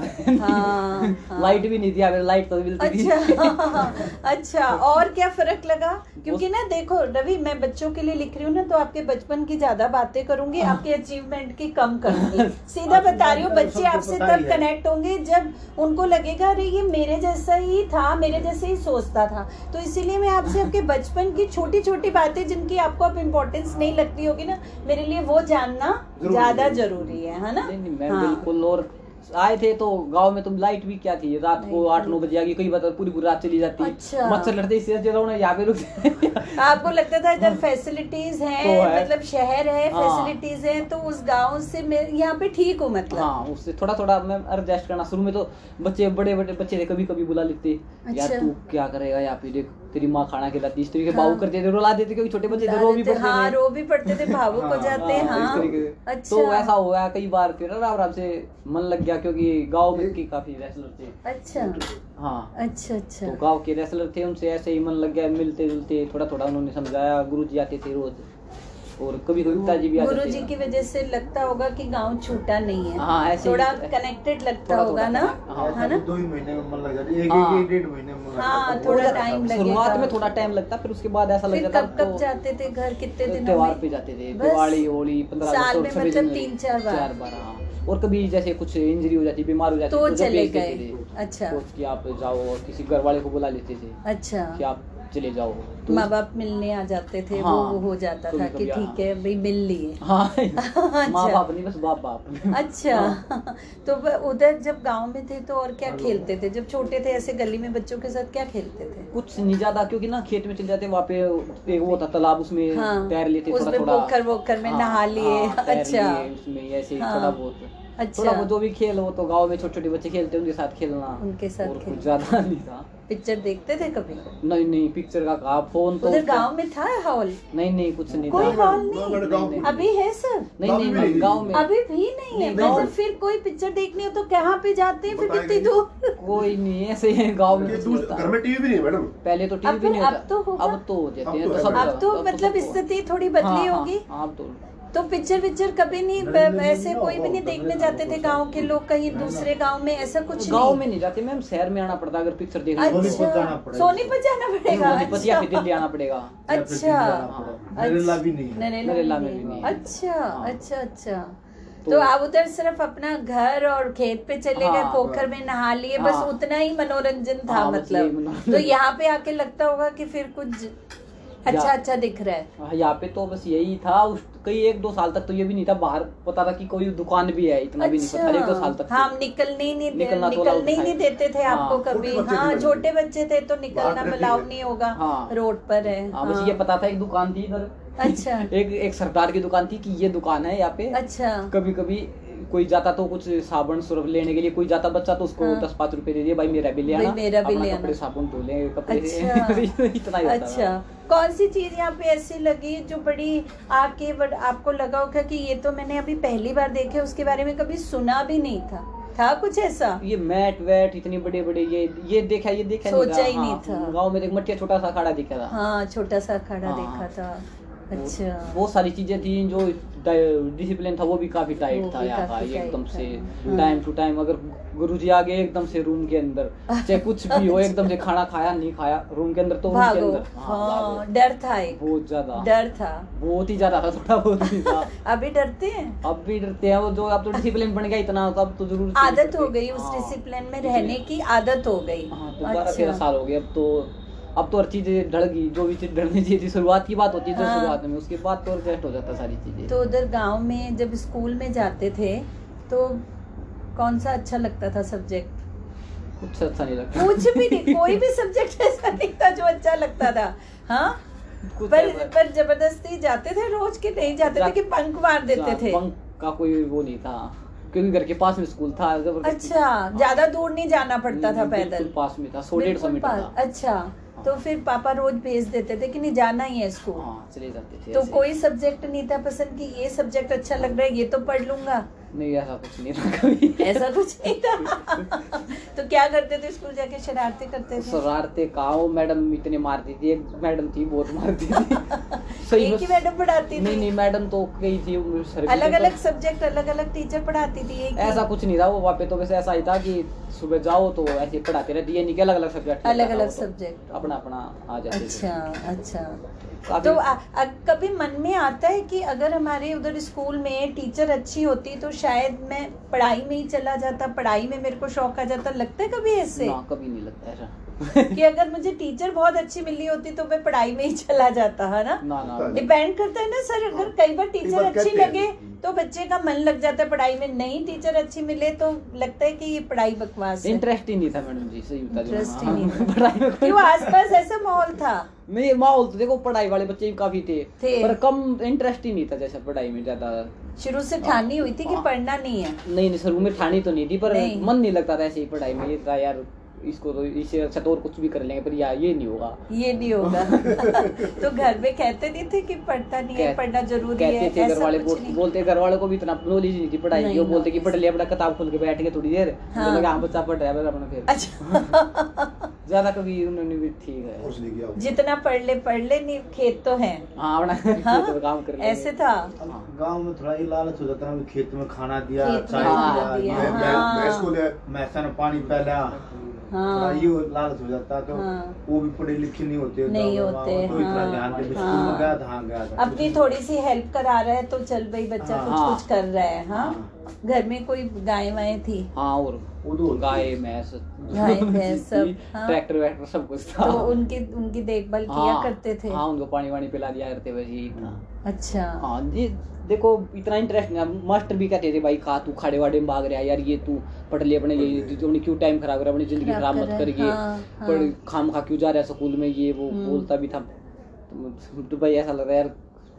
Speaker 2: हाँ, हाँ।
Speaker 3: लाइट भी नहीं थी अगर लाइट तो मिलती थी।
Speaker 2: अच्छा अच्छा और क्या फ़र्क लगा? क्योंकि ना देखो रवि मैं बच्चों के लिए लिख रही हूँ ना तो आपके बचपन की ज़्यादा बातें करूँगी
Speaker 3: हाँ।
Speaker 2: आपके अचीवमेंट की कम करूँगी। सीधा बता रही हूँ बच्चे आपसे तब कनेक्ट होंगे जब उनको लगेगा अरे ये मेरे जैसा ही था मेरे जैसे ही सोचता था। तो इसीलिए मैं आपसे आपके बचपन की छोटी छोटी बातें जिनकी आपको अब इम्पोर्टेंस नहीं लगती होगी ना मेरे लिए वो जानना ज़्यादा ज़रूरी है है ना
Speaker 3: नहीं नहीं मैं
Speaker 2: हाँ।
Speaker 3: बिल्कुल और आए थे तो गाँव में तो लाइट भी क्या थी रात को आठ नौ बजे आ गई कई बार पूरी पूरी रात चली जाती
Speaker 2: अच्छा।
Speaker 3: मच्छर लड़ते इससे अच्छा रहो ना यहाँ पे रुक
Speaker 2: आपको लगता था इधर फैसिलिटीज़ हैं
Speaker 3: तो है।
Speaker 2: मतलब शहर है
Speaker 3: हाँ।
Speaker 2: फैसिलिटीज़ हैं तो उस गाँव से मैं यहाँ पे ठीक हूँ मतलब
Speaker 3: हाँ उससे थोड़ा थोड़ा मैं एडजस्ट करना शुरू में तो बच्चे बड़े बड़े बच्चे थे कभी कभी बुला लेते यार
Speaker 2: अच्छा।
Speaker 3: तू क्या करेगा यहाँ पे देख तेरी माँ खाना खिलाती इस तरीके
Speaker 2: हाँ।
Speaker 3: बाबू करते थे रुला देते क्योंकि छोटे बच्चे थे रो भी
Speaker 2: हाँ
Speaker 3: पड़ते हाँ,
Speaker 2: रो भी पड़ते थे भावुक हो जाते
Speaker 3: हाँ,
Speaker 2: हाँ। अच्छा
Speaker 3: तो ऐसा हुआ कई बार फिर आराम आराम से मन लग गया क्योंकि गाँव में की काफ़ी रेसलर थे।
Speaker 2: अच्छा।
Speaker 3: हाँ।
Speaker 2: अच्छा अच्छा।
Speaker 3: तो गाँव के रेसलर थे उनसे ऐसे ही मन लग गया मिलते जुलते थोड़ा थोड़ा उन्होंने समझाया गुरु जी आते थे रोज। और कभी कभी पिताजी भी आते
Speaker 2: गुरु जी की वजह से लगता होगा कि गाँव छूटा नहीं है।
Speaker 3: हाँ, ऐसे
Speaker 2: थोड़ा कनेक्टेड लगता होगा ना?
Speaker 3: हाँ,
Speaker 2: है ना?
Speaker 4: दो ही महीने में मन लग जाती है। एक
Speaker 3: हाँ।
Speaker 4: एक डेढ़ महीने में
Speaker 2: हाँ, थोड़ा टाइम। लगेगा।
Speaker 3: शुरुआत में थोड़ा टाइम लगता फिर उसके बाद ऐसा लग जाता
Speaker 2: कब कब
Speaker 3: तो
Speaker 2: जाते थे घर? कितने दिन
Speaker 3: त्योहार पे जाते थे। दिवाली होली पंद्रह
Speaker 2: साल में मतलब तीन चार बार।
Speaker 3: चार बार हाँ। और कभी जैसे कुछ इंजरी हो जाती बीमार हो जाती
Speaker 2: तो
Speaker 3: जब
Speaker 2: चले गए। अच्छा।
Speaker 3: कि आप जाओ और किसी घर वाले को बुला लेते थे
Speaker 2: अच्छा।
Speaker 3: कि आप चले जाओ। तो
Speaker 2: माँ बाप मिलने आ जाते थे
Speaker 3: हाँ,
Speaker 2: वो हो जाता
Speaker 3: कभी
Speaker 2: था कि। ठीक है भाई मिल लिए।
Speaker 3: हाँ माँ
Speaker 2: अच्छा।
Speaker 3: बाप नहीं बस बाप बाप
Speaker 2: अच्छा।
Speaker 3: हाँ।
Speaker 2: तो उधर जब गाँव में थे तो और क्या खेलते थे? जब छोटे थे ऐसे गली में बच्चों के साथ क्या खेलते थे?
Speaker 3: कुछ नहीं ज़्यादा क्योंकि ना खेत में चले जाते वहाँ पे एक वो था तालाब उसमें
Speaker 2: हाँ,
Speaker 3: तैर लेते
Speaker 2: उसमें पोखर वोखर में
Speaker 3: हाँ,
Speaker 2: नहा लिए,
Speaker 3: हाँ,
Speaker 2: अच्छा।
Speaker 3: उसमें ऐसे थोड़ा बहुत।
Speaker 2: अच्छा।
Speaker 3: थोड़ा जो भी खेल हो तो गाँव में छोटे छोटे बच्चे खेलते उनके साथ खेलना।
Speaker 2: उनके साथ
Speaker 3: और
Speaker 2: खेलना।
Speaker 3: कुछ ज़्यादा नहीं था।
Speaker 2: पिक्चर देखते थे कभी?
Speaker 3: नहीं नहीं पिक्चर का कहा फ़ोन तो
Speaker 2: उधर गाँव में था हॉल?
Speaker 3: नहीं नहीं कुछ नहीं
Speaker 2: कोई
Speaker 3: था।
Speaker 2: हॉल नहीं? अभी है सर?
Speaker 3: नहीं नहीं। गाँव में
Speaker 2: अभी भी नहीं है।
Speaker 3: नहीं, गाँव
Speaker 2: मतलब फिर कोई पिक्चर देखनी हो तो कहाँ पे जाते हैं? फिर कितनी दूर?
Speaker 3: कोई नहीं ऐसे ही गाँव में
Speaker 4: घर में टीवी भी नहीं मैडम।
Speaker 3: पहले तो टीवी भी नहीं
Speaker 2: अब तो
Speaker 3: अब तो हो जाते हैं
Speaker 4: तो
Speaker 3: तो
Speaker 4: है।
Speaker 2: अब तो मतलब स्थिति थोड़ी
Speaker 3: हाँ,
Speaker 2: बदली
Speaker 3: हाँ,
Speaker 2: होगी।
Speaker 3: हाँ, अब तो
Speaker 2: तो पिक्चर पिक्चर कभी नहीं
Speaker 4: नहीं, नहीं,
Speaker 2: ऐसे कोई भी नहीं
Speaker 4: नहीं,
Speaker 2: देखने
Speaker 4: नहीं,
Speaker 2: जाते थे गाँव के लोग कहीं दूसरे गाँव में ऐसा कुछ
Speaker 3: गाँव में नहीं जाते मैम शहर में आना पड़ता अगर पिक्चर देखने
Speaker 4: सोनीपत जाना
Speaker 2: अच्छा
Speaker 4: पड़ेगा।
Speaker 2: सोनीपत जाना पड़ेगा
Speaker 3: या
Speaker 2: अच्छा
Speaker 3: दिल्ली आना पड़ेगा
Speaker 2: अच्छा
Speaker 4: पड़ेगा। नरेला भी नहीं है
Speaker 2: नरेला
Speaker 3: नरेला
Speaker 2: भी
Speaker 3: में भी
Speaker 2: नहीं
Speaker 3: नहीं।
Speaker 2: अच्छा
Speaker 3: हाँ।
Speaker 2: अच्छा अच्छा
Speaker 3: तो-
Speaker 2: तो आप उधर सिर्फ़ अपना घर और खेत पे चले गए
Speaker 3: हाँ।
Speaker 2: पोखर में नहा लिए बस
Speaker 3: हाँ।
Speaker 2: उतना ही मनोरंजन था
Speaker 3: हाँ,
Speaker 2: मतलब
Speaker 3: मनोरंजन।
Speaker 2: तो यहाँ पे आके लगता होगा कि फिर कुछ अच्छा अच्छा दिख रहा है
Speaker 3: हाँ, यहाँ पे तो बस यही था उस कई एक दो साल तक तो ये भी नहीं था बाहर पता था कि कोई दुकान भी है इतना अच्छा, भी नहीं पता एक दो साल तक तो।
Speaker 2: हाँ हम निकलने ही नहीं दे,
Speaker 3: निकलना तो
Speaker 2: निकलने ही नहीं देते थे
Speaker 3: हाँ,
Speaker 2: आपको कभी
Speaker 4: छोटे बच्चे
Speaker 2: हाँ
Speaker 4: थे।
Speaker 2: छोटे बच्चे थे तो निकलना
Speaker 4: थे।
Speaker 2: नहीं होगा
Speaker 3: हाँ।
Speaker 2: रोड पर है
Speaker 3: हाँ बस। ये पता था एक दुकान थी इधर
Speaker 2: अच्छा
Speaker 3: एक एक सरदार की दुकान थी कि ये दुकान है यहाँ पे
Speaker 2: अच्छा
Speaker 3: कभी कभी कोई जाता तो कुछ साबुन सुरफ लेने के लिए कोई जाता बच्चा तो उसको। दस पाँच रुपए दे दिए भाई मेरा भी ले आना
Speaker 2: मेरा भी ले
Speaker 3: कपड़े साबुन धो ले कपड़े
Speaker 2: अच्छा
Speaker 3: इतना ही
Speaker 2: अच्छा
Speaker 3: था
Speaker 2: कौन सी चीज़ यहाँ पे ऐसी लगी जो बड़ी आपके बड़, आपको लगा होगा कि ये तो मैंने अभी पहली बार देखे उसके बारे में कभी सुना भी नहीं था। था कुछ ऐसा?
Speaker 3: ये मैट वैट इतने बड़े बड़े ये ये देखा ये देखा
Speaker 2: सोचा ही नहीं था।
Speaker 3: गाँव में एक मटिया छोटा सा अखाड़ा दिखा था।
Speaker 2: हाँ छोटा सा खड़ा
Speaker 3: हाँ।
Speaker 2: देखा था। अच्छा।
Speaker 3: बहुत सारी चीज़ें थी जो डिसिप्लिन था वो भी काफ़ी टाइट था यहाँ का एकदम से
Speaker 2: हाँ।
Speaker 3: टाइम टू टाइम अगर गुरुजी आ गए एकदम से रूम के अंदर चाहे कुछ भी हो एकदम से खाना खाया नहीं खाया रूम के अंदर तो रूम के अंदर। हाँ,
Speaker 2: हाँ डर था एक।
Speaker 3: बहुत ज़्यादा।
Speaker 2: डर था।
Speaker 3: बहुत ही ज़्यादा था थोड़ा बहुत था
Speaker 2: अभी डरते हैं?
Speaker 3: अब भी डरते हैं वो जो अब तो डिसिप्लिन बन गया इतना तो अब तो ज़रूर
Speaker 2: आदत हो गई उस डिसिप्लिन में रहने की आदत हो गई।
Speaker 3: हाँ तो बारह तेरह साल हो गए अब तो अब तो हर चीज़ ढल गई जो भी चीज़ ढलनी चाहिए थी शुरुआत की बात होती है
Speaker 2: हाँ।
Speaker 3: शुरुआत में उसके बाद तो एडजस्ट हो जाता सारी चीज़ें।
Speaker 2: तो उधर गाँव में जब स्कूल में जाते थे तो कौन सा अच्छा लगता था सब्जेक्ट
Speaker 3: कुछ अच्छा नहीं लगता।
Speaker 2: कुछ भी नहीं कोई भी सब्जेक्ट ऐसा नहीं था जो अच्छा लगता था। हाँ? पर पर ज़बरदस्ती जाते थे रोज के नहीं जाते थे
Speaker 3: जा-
Speaker 2: कि बंक मार देते थे।
Speaker 3: बंक का कोई वो नहीं था। क्योंकि घर के पास में स्कूल था
Speaker 2: अच्छा ज़्यादा दूर नहीं जाना पड़ता था पैदल।
Speaker 3: पास में था सौ डेढ़ सौ मीटर
Speaker 2: अच्छा। तो फिर पापा रोज भेज देते थे कि नहीं जाना ही है स्कूल
Speaker 3: हाँ चले जाते थे
Speaker 2: तो कोई सब्जेक्ट नहीं था पसंद कि ये सब्जेक्ट अच्छा लग रहा है ये तो पढ़ लूँगा।
Speaker 3: नहीं ऐसा कुछ नहीं था कभी।
Speaker 2: ऐसा कुछ नहीं था। तो क्या करते थे स्कूल जाके? शरारते करते थे?
Speaker 3: शरारते कहा मैडम इतने मारती थी एक मैडम थी बहुत मारती थी। सही
Speaker 2: एक ही मैडम पढ़ाती थी?
Speaker 3: नहीं नहीं मैडम तो कई थी
Speaker 2: अलग अलग सब्जेक्ट अलग अलग टीचर पढ़ाती थी एक
Speaker 3: ऐसा कुछ नहीं था वो वहाँ पे तो वैसे ऐसा ही था कि सुबह जाओ तो ऐसे पढ़ाते रहती है नहीं अलग अलग सब्जेक्ट
Speaker 2: अलग अलग सब्जेक्ट
Speaker 3: अपना अपना आ जाते
Speaker 2: अच्छा अच्छा। तो कभी मन में आता है कि अगर हमारे उधर स्कूल में टीचर अच्छी होती तो शायद मैं पढ़ाई में ही चला जाता, पढ़ाई में मेरे को शौक आ जाता, लगता है कभी ऐसे?
Speaker 3: कभी नहीं लगता ऐसा।
Speaker 2: कि अगर मुझे टीचर बहुत अच्छी मिली होती तो मैं पढ़ाई में ही चला जाता है ना?
Speaker 3: ना ना
Speaker 2: डिपेंड करता है ना सर अगर कई बार टीचर अच्छी लगे तो बच्चे का मन लग जाता है पढ़ाई में नहीं टीचर अच्छी मिले तो लगता है कि ये पढ़ाई बकवास है।
Speaker 3: इंटरेस्ट ही नहीं था मैडम जी सही बता।
Speaker 2: Interest ही
Speaker 3: हाँ,
Speaker 2: नहीं था।
Speaker 3: पढ़ाई में
Speaker 2: क्यों आसपास ऐसा माहौल था?
Speaker 3: नहीं माहौल तो देखो पढ़ाई वाले बच्चे भी काफ़ी थे
Speaker 2: थे।
Speaker 3: पर कम इंटरेस्ट ही नहीं था जैसा पढ़ाई में ज़्यादा।
Speaker 2: शुरू से ठानी हुई थी कि
Speaker 3: हाँ।
Speaker 2: पढ़ना नहीं है।
Speaker 3: नहीं नहीं शुरू में ठानी तो नहीं थी पर मन नहीं लगता था ऐसे ही पढ़ाई में ये था यार इसको तो इससे अच्छा तो और कुछ भी कर लेंगे पर यार ये नहीं होगा।
Speaker 2: ये नहीं होगा। तो घर में कहते नहीं थे कि पढ़ता नहीं है पढ़ना ज़रूरी है
Speaker 3: कहते थे घर वाले बोल, बोलते घर वालों को भी इतना नॉलेज नहीं थी पढ़ाई की वो बोलते कि पढ़ लिया अपना किताब खोल के बैठ के थोड़ी देर।
Speaker 2: हाँ।
Speaker 3: हाँ। हाँ बच्चा पढ़ रहा है अपना फिर।
Speaker 2: अच्छा।
Speaker 3: ज़्यादा कभी उन्होंने भी ठीक है।
Speaker 2: जितना पढ़ ले पढ़ ले नहीं खेत तो है।
Speaker 3: हाँ अपना
Speaker 2: हाँ?
Speaker 3: तो काम कर लेंगे।
Speaker 2: ऐसे था?
Speaker 5: गाँव में थोड़ा ये लालच हो जाता है खेत में खाना दिया चाय दिया
Speaker 2: हाँ।
Speaker 4: मैं इसको ले
Speaker 5: मैसा ने पानी पिला
Speaker 2: हाँ।
Speaker 5: ये लालच हो जाता है तो
Speaker 2: हाँ।
Speaker 5: वो भी पढ़े लिखे नहीं होते
Speaker 2: नहीं होते,
Speaker 5: तो इतना
Speaker 2: हाँ,
Speaker 5: ध्यान के स्कूल
Speaker 2: हाँ।
Speaker 5: में गया था हाँ गया था।
Speaker 2: अपनी थोड़ी सी हेल्प करा रहा है तो चल भाई बच्चा
Speaker 5: हाँ।
Speaker 2: कुछ कुछ कर रहा है हाँ? घर में कोई गाय वाय थी?
Speaker 3: हाँ और
Speaker 5: तो
Speaker 3: गाय भैंस
Speaker 2: गाय भैंस सब हाँ।
Speaker 3: ट्रैक्टर वैक्टर सब कुछ था।
Speaker 2: तो उनकी उनकी देखभाल किया
Speaker 3: हाँ,
Speaker 2: करते थे?
Speaker 3: हाँ उनको पानी वानी पिला दिया करते वैसे ही था
Speaker 2: अच्छा।
Speaker 3: हाँ जी देखो इतना इंटरेस्ट नहीं मास्टर भी कहते थे भाई खा तू खाड़े वाड़े में भाग रहा है यार ये तू पढ़ ले अपने ये जो क्यों टाइम खराब कर अपनी ज़िंदगी
Speaker 2: खराब
Speaker 3: मत
Speaker 2: रहा
Speaker 3: कर ये।
Speaker 2: हाँ, हाँ।
Speaker 3: खाम खा क्यों जा रहा है स्कूल में ये वो
Speaker 2: हम्म।
Speaker 3: बोलता भी था। तो, तो भाई ऐसा लग रहा है यार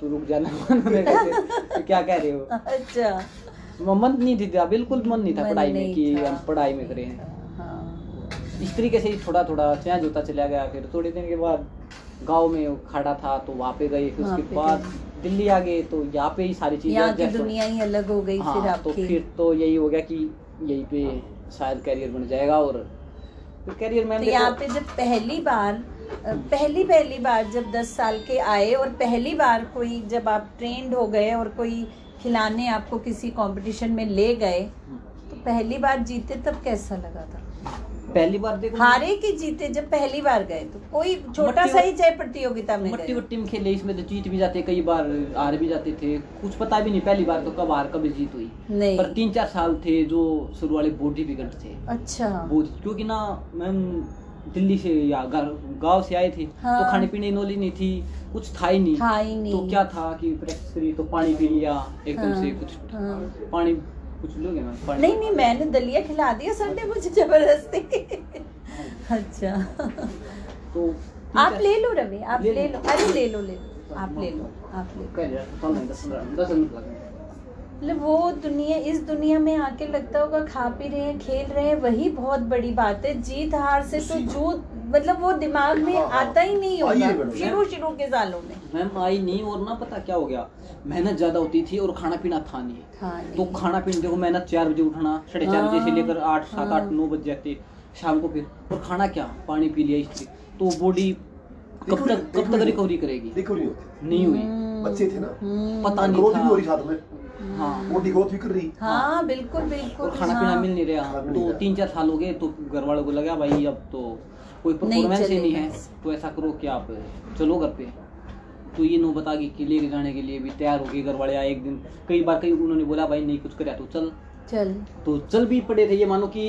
Speaker 3: तू रुक जाना मैं क्या कह रहे हो?
Speaker 2: अच्छा।
Speaker 3: मन नहीं थी था बिल्कुल मन नहीं था पढ़ाई में कि हम पढ़ाई में करें।
Speaker 2: हाँ।
Speaker 3: इस तरीके से थोड़ा थोड़ा चेंज होता चला गया। फिर थोड़े दिन के बाद गाँव में खड़ा था तो वहाँ पे गए फिर उसके बाद। दिल्ली आ गए तो यहाँ पे ही सारी चीज़ें
Speaker 2: यहाँ की दुनिया ही अलग हो गई हाँ, फिर
Speaker 3: हाँ तो फिर तो यही हो गया कि यही पे शायद करियर बन जाएगा और फिर करियर में
Speaker 2: तो यहाँ पे जब पहली बार पहली पहली बार जब दस साल के आए और पहली बार कोई जब आप ट्रेंड हो गए और कोई खिलाने आपको किसी कंपटीशन में ले गए तो पहली बार जीते तब कैसा लगा था?
Speaker 3: पहली बार देखो
Speaker 2: हारे कि जीते जब पहली बार गए तो कोई छोटा सा ही चाहे प्रतियोगिता में
Speaker 3: मट्टी वट्टी में खेले इसमें तो जीत भी जाते कई बार हार भी जाते थे। कुछ पता भी नहीं पहली बार तो कब हार कब जीत हुई।
Speaker 2: नहीं।
Speaker 3: पर तीन चार साल थे जो शुरू वाले बॉडी बिगड़ थे।
Speaker 2: अच्छा।
Speaker 3: क्योंकि ना मैम दिल्ली से या गाँव से आए थे
Speaker 2: हाँ।
Speaker 3: तो खाने पीने नॉलेज नहीं थी कुछ था ही नहीं।
Speaker 2: था ही नहीं।
Speaker 3: तो क्या था कि प्रैक्टिस करी तो पानी पी लिया एकदम
Speaker 2: हाँ,
Speaker 3: से कुछ
Speaker 2: हाँ।
Speaker 3: पानी कुछ लोगे मैम पानी
Speaker 2: नहीं नहीं मैंने दलिया खिला दिया ने मुझे ज़बरदस्ती। अच्छा।
Speaker 3: तो
Speaker 2: आप ले लो रवि आप
Speaker 3: ले
Speaker 2: ले। अरे ले लो ले लो। आप ले लो आप ले
Speaker 3: लगे
Speaker 2: मतलब वो दुनिया इस दुनिया में आके लगता होगा खा पी रहे हैं खेल रहे हैं वही बहुत बड़ी बात है। जीत हार से तो जूत मतलब वो दिमाग में
Speaker 4: हाँ, हाँ।
Speaker 2: आता ही नहीं होगा शुरू शुरू के सालों में।
Speaker 3: मैम आई नहीं और ना पता क्या हो गया। मेहनत ज़्यादा होती थी और खाना पीना था नहीं। तो खाना पीना देखो मेहनत चार बजे उठना साढ़े चार बजे से
Speaker 2: हाँ,
Speaker 3: लेकर आठ सात। आठ नौ बज जाते शाम को फिर। और खाना क्या? पानी पी लिया इसलिए। तो बॉडी कब तक कब तक रिकवरी करेगी?
Speaker 4: रिकवरी होती
Speaker 3: नहीं हुई।
Speaker 2: हम्म,
Speaker 4: बच्चे थे ना।
Speaker 2: हम्म,
Speaker 3: पता नहीं
Speaker 4: ग्रोथ भी हो रही साथ में।
Speaker 3: हाँ।
Speaker 4: बॉडी ग्रोथ भी कर रही।
Speaker 2: हाँ बिल्कुल बिल्कुल।
Speaker 3: और खाना
Speaker 2: हाँ।
Speaker 3: पीना मिल नहीं रहा। तो तीन चार साल हो गए तो घर वालों को लगा भाई अब तो कोई परफॉर्मेंस ही नहीं है। तो ऐसा करो कि आप चलो घर पे। तो ये नो बता कि कि लेके जाने के लिए भी तैयार हो गए घर वाले आए एक दिन। कई बार कई उन्होंने बोला भाई नहीं कुछ कर तो चल।
Speaker 2: चल।
Speaker 3: तो चल भी पड़े थे ये मानो कि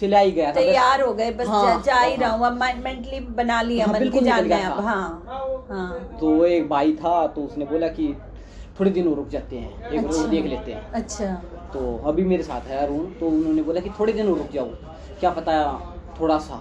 Speaker 3: चला ही गया
Speaker 2: तैयार हो गए बस
Speaker 3: हाँ,
Speaker 2: जा, ही। रहा हूँ। मेंटली बना लिया
Speaker 3: हाँ, बिल्कुल
Speaker 2: जान है अब। हाँ हाँ।
Speaker 3: तो एक भाई था तो उसने बोला कि थोड़े दिन रुक जाते हैं एक
Speaker 2: अच्छा।
Speaker 3: रोज देख लेते हैं।
Speaker 2: अच्छा।
Speaker 3: तो अभी मेरे साथ है अरुण तो उन्होंने बोला कि थोड़े दिन रुक जाओ। क्या पता थोड़ा सा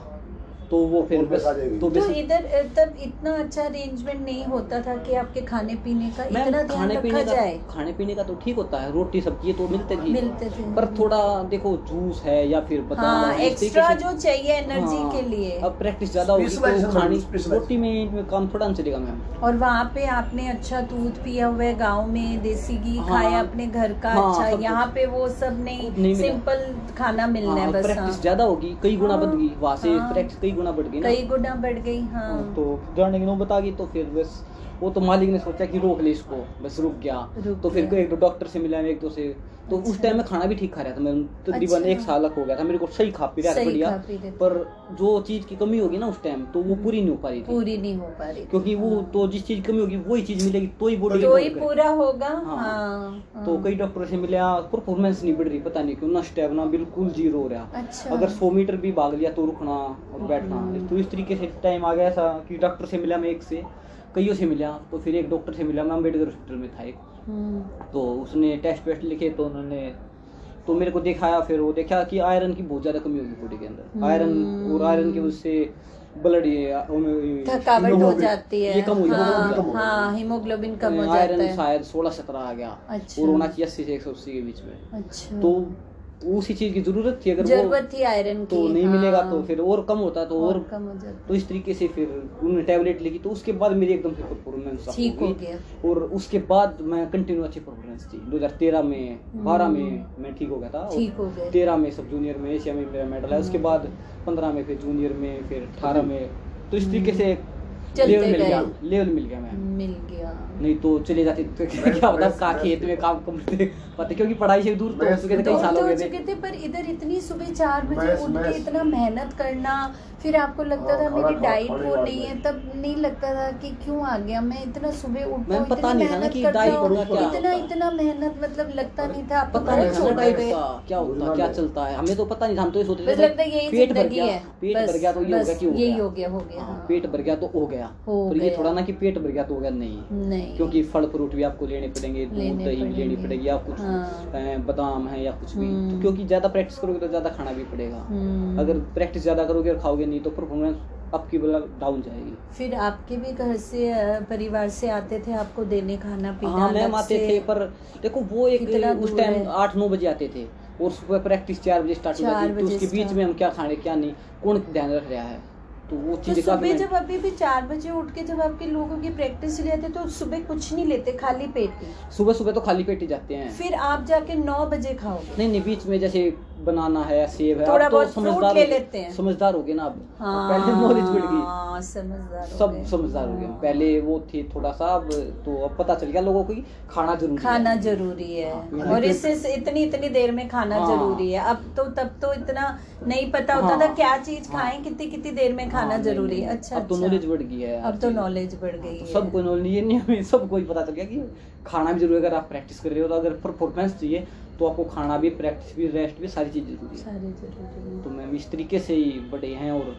Speaker 3: तो वो फिर बस
Speaker 4: बस आ जाएगी।
Speaker 3: तो
Speaker 2: तो
Speaker 3: बस
Speaker 2: इधर तब इतना अच्छा अरेंजमेंट नहीं होता था कि आपके खाने पीने का इतना ध्यान
Speaker 3: खाने पीने का खाने पीने का तो ठीक होता है रोटी सब्ज़ी तो मिलते थी
Speaker 2: मिलते थे
Speaker 3: पर थोड़ा देखो जूस है या फिर बादाम
Speaker 2: हाँ एक्स्ट्रा जो चाहिए एनर्जी
Speaker 3: हाँ,
Speaker 2: के लिए।
Speaker 3: अब प्रैक्टिस ज़्यादा होगी तो खानी रोटी में काम थोड़ा ना चलेगा मैम।
Speaker 2: और वहाँ पे आपने अच्छा दूध पिया हुआ है गाँव में देसी घी
Speaker 3: हाँ।
Speaker 2: खाया अपने घर का
Speaker 3: हाँ,
Speaker 2: अच्छा यहाँ पे वो सब नहीं, सिंपल खाना मिलना है
Speaker 3: हाँ,
Speaker 2: बस
Speaker 3: प्रैक्टिस। ज़्यादा होगी कई गुना बढ़ गई वहाँ से। प्रैक्टिस कई गुना बढ़ गई
Speaker 2: कई गुना बढ़ गई हाँ।
Speaker 3: तो जाने की नौबत आ गई तो फिर बस वो तो मालिक ने सोचा कि रोक ले इसको बस रुक गया।
Speaker 2: रुक
Speaker 3: तो फिर एक दो डॉक्टर से मिला एक दो से तो उस
Speaker 2: अच्छा।
Speaker 3: टाइम में खाना भी ठीक खा रहा था मैं तकरीबन
Speaker 2: अच्छा।
Speaker 3: एक साल का हो गया था मेरे को सही खा पी रहा था बढ़िया। पर जो चीज़ की कमी होगी ना उस टाइम तो वो पूरी नहीं हो पा रही थी
Speaker 2: पूरी नहीं हो पा रही
Speaker 3: क्योंकि वो तो जिस चीज़ की कमी होगी वही चीज़ मिलेगी तो ही बॉडी
Speaker 2: तो ही पूरा होगा
Speaker 3: हाँ।
Speaker 2: हाँ
Speaker 3: तो
Speaker 2: हाँ।
Speaker 3: कई डॉक्टरों से मिला परफॉर्मेंस नहीं बढ़ रही पता नहीं क्यों ना स्टेमिना बिल्कुल ज़ीरो हो रहा
Speaker 2: अच्छा
Speaker 3: अगर 100 मीटर भी भाग लिया तो रुकना और बैठना
Speaker 2: हम्म।
Speaker 3: तो इस तरीके से टाइम आ गया था कि डॉक्टर से मिला मैं एक से कईयों से मिला तो फिर एक डॉक्टर से मिला मैं अंबेडकर हॉस्पिटल में था एक
Speaker 2: हम्म,
Speaker 3: तो उसने टेस्ट वेस्ट लिखे तो उन्होंने तो मेरे को दिखाया फिर वो देखा कि आयरन की बहुत ज़्यादा कमी होगी बॉडी के अंदर। आयरन और आयरन की वजह से ब्लड ये
Speaker 2: थकावट हो जाती है।
Speaker 3: ये कम हो जाता है,
Speaker 2: हाँ,
Speaker 5: कम हो जाता है।
Speaker 2: हीमोग्लोबिन कम हो जाता
Speaker 3: आयरन शायद सोलह सत्रह आ गया
Speaker 2: अच्छा।
Speaker 3: और होना चाहिए अस्सी से एक सौ अस्सी के बीच में।
Speaker 2: अच्छा।
Speaker 3: तो उसी चीज़ की ज़रूरत थी अगर
Speaker 2: ज़रूरत थी आयरन की
Speaker 3: तो नहीं मिलेगा
Speaker 2: हाँ,
Speaker 3: तो फिर और कम होता तो और
Speaker 2: कम हो जाता।
Speaker 3: तो इस तरीके से फिर उन्होंने टैबलेट लिखी तो उसके बाद मेरी एकदम से परफॉर्मेंस
Speaker 2: ठीक हो गया।
Speaker 3: और उसके बाद मैं कंटिन्यू अच्छी परफॉर्मेंस थी। 2013 में 12 में मैं ठीक हो गया था और
Speaker 2: हम्म। ठीक हो गए
Speaker 3: 13 में सब जूनियर में एशिया में मेरा मेडल है उसके
Speaker 2: हम्म।
Speaker 3: बाद 15 में फिर जूनियर में फिर 18 में। तो इस तरीके से
Speaker 2: चलते
Speaker 3: लेवल मिल गया लेवल मिल गया मैम।
Speaker 2: मिल गया।
Speaker 3: नहीं तो चले जाते तो क्या होता
Speaker 5: है
Speaker 3: का खेत में काम करते पता क्योंकि पढ़ाई से दूर तो
Speaker 5: मैं-
Speaker 3: हो चुके थे
Speaker 2: तो
Speaker 3: कई साल
Speaker 2: तो
Speaker 3: हो
Speaker 2: हो
Speaker 3: गए थे।
Speaker 2: पर इधर इतनी सुबह चार बजे उठ के इतना मेहनत करना फिर आपको लगता
Speaker 5: हाँ,
Speaker 2: था मेरी डाइट वो नहीं है तब नहीं लगता था कि क्यों आ गया? मैं इतना सुबह उठता हूँ
Speaker 3: पता नहीं था ना
Speaker 2: मेहनत
Speaker 3: कि
Speaker 2: करता
Speaker 3: डाइट
Speaker 2: हूँ
Speaker 3: क्या?
Speaker 2: इतना इतना मेहनत मतलब लगता नहीं था
Speaker 3: पता नहीं
Speaker 2: छोटे
Speaker 3: क्या होता है क्या चलता है? हमें तो पता नहीं था हम तो ये सोचते थे
Speaker 2: यही
Speaker 3: पेट भर गया पेट भर गया तो ये हो गया कि हो
Speaker 2: यही
Speaker 3: गया।
Speaker 2: हो गया हो गया
Speaker 3: हाँ,
Speaker 2: हाँ।
Speaker 3: पेट भर गया तो हो गया। पर ये थोड़ा ना कि पेट भर गया तो हो गया नहीं।
Speaker 2: नहीं।
Speaker 3: क्योंकि फल फ्रूट भी आपको लेने पड़ेंगे दूध दही भी लेनी
Speaker 2: पड़ेगी।
Speaker 3: या कुछ। बादाम है या कुछ भी।
Speaker 2: हम्म।
Speaker 3: तो क्योंकि ज़्यादा प्रैक्टिस करोगे तो ज़्यादा खाना भी पड़ेगा।
Speaker 2: हम्म।
Speaker 3: अगर प्रैक्टिस ज़्यादा करोगे और खाओगे नहीं तो परफॉर्मेंस आपकी मतलब डाउन जाएगी।
Speaker 2: फिर आपके भी घर से परिवार से आते थे आपको देने खाना पीना
Speaker 3: हाँ मैम आते थे पर देखो वो एक उस टाइम आठ नौ बजे आते थे और सुबह प्रैक्टिस चार बजे स्टार्ट हो जाती तो उसके बीच में हम क्या खाने क्या नहीं कौन ध्यान रख रहा है? तो वो
Speaker 2: तो सुबह जब अभी भी चार बजे उठ के जब आपके लोगों की प्रैक्टिस ले आते तो सुबह कुछ नहीं लेते खाली पेट? ही
Speaker 3: सुबह सुबह तो खाली पेट ही जाते हैं।
Speaker 2: फिर आप जाके नौ बजे खाओगे?
Speaker 3: नहीं नहीं बीच में जैसे बनाना है सेब है
Speaker 2: थोड़ा
Speaker 3: अब तो समझदार
Speaker 2: ले
Speaker 3: हो
Speaker 2: लेते हैं।
Speaker 3: समझदार हो गए ना अब
Speaker 2: हाँ
Speaker 3: पहले नॉलेज बढ़ गई
Speaker 2: हाँ, समझदार हो
Speaker 3: सब समझदार हो गए
Speaker 2: हाँ।
Speaker 3: पहले वो थे थोड़ा सा अब तो अब पता चल गया लोगों को खाना ज़रूरी है।
Speaker 2: खाना ज़रूरी है
Speaker 3: हाँ।
Speaker 2: और इससे इतनी इतनी देर में खाना
Speaker 3: हाँ।
Speaker 2: ज़रूरी है अब तो तब तो इतना नहीं पता होता
Speaker 3: हाँ।
Speaker 2: था क्या चीज़
Speaker 3: हाँ।
Speaker 2: खाएँ कितनी कितनी देर में खाना
Speaker 3: हाँ,
Speaker 2: ज़रूरी है अच्छा
Speaker 3: अब तो
Speaker 2: अच्छा।
Speaker 3: नॉलेज बढ़ गई है
Speaker 2: अब तो नॉलेज बढ़ गई
Speaker 3: तो
Speaker 2: है
Speaker 3: सबको नॉलेज ये नहीं सबको पता चल गया कि खाना भी ज़रूरी है अगर आप प्रैक्टिस कर रहे हो तो अगर परफॉर्मेंस चाहिए तो आपको खाना भी प्रैक्टिस भी रेस्ट भी सारी चीज़ ज़रूरी है।
Speaker 2: सारे ज़रूरी
Speaker 3: तो मैम इस तरीके से ही बड़े हैं और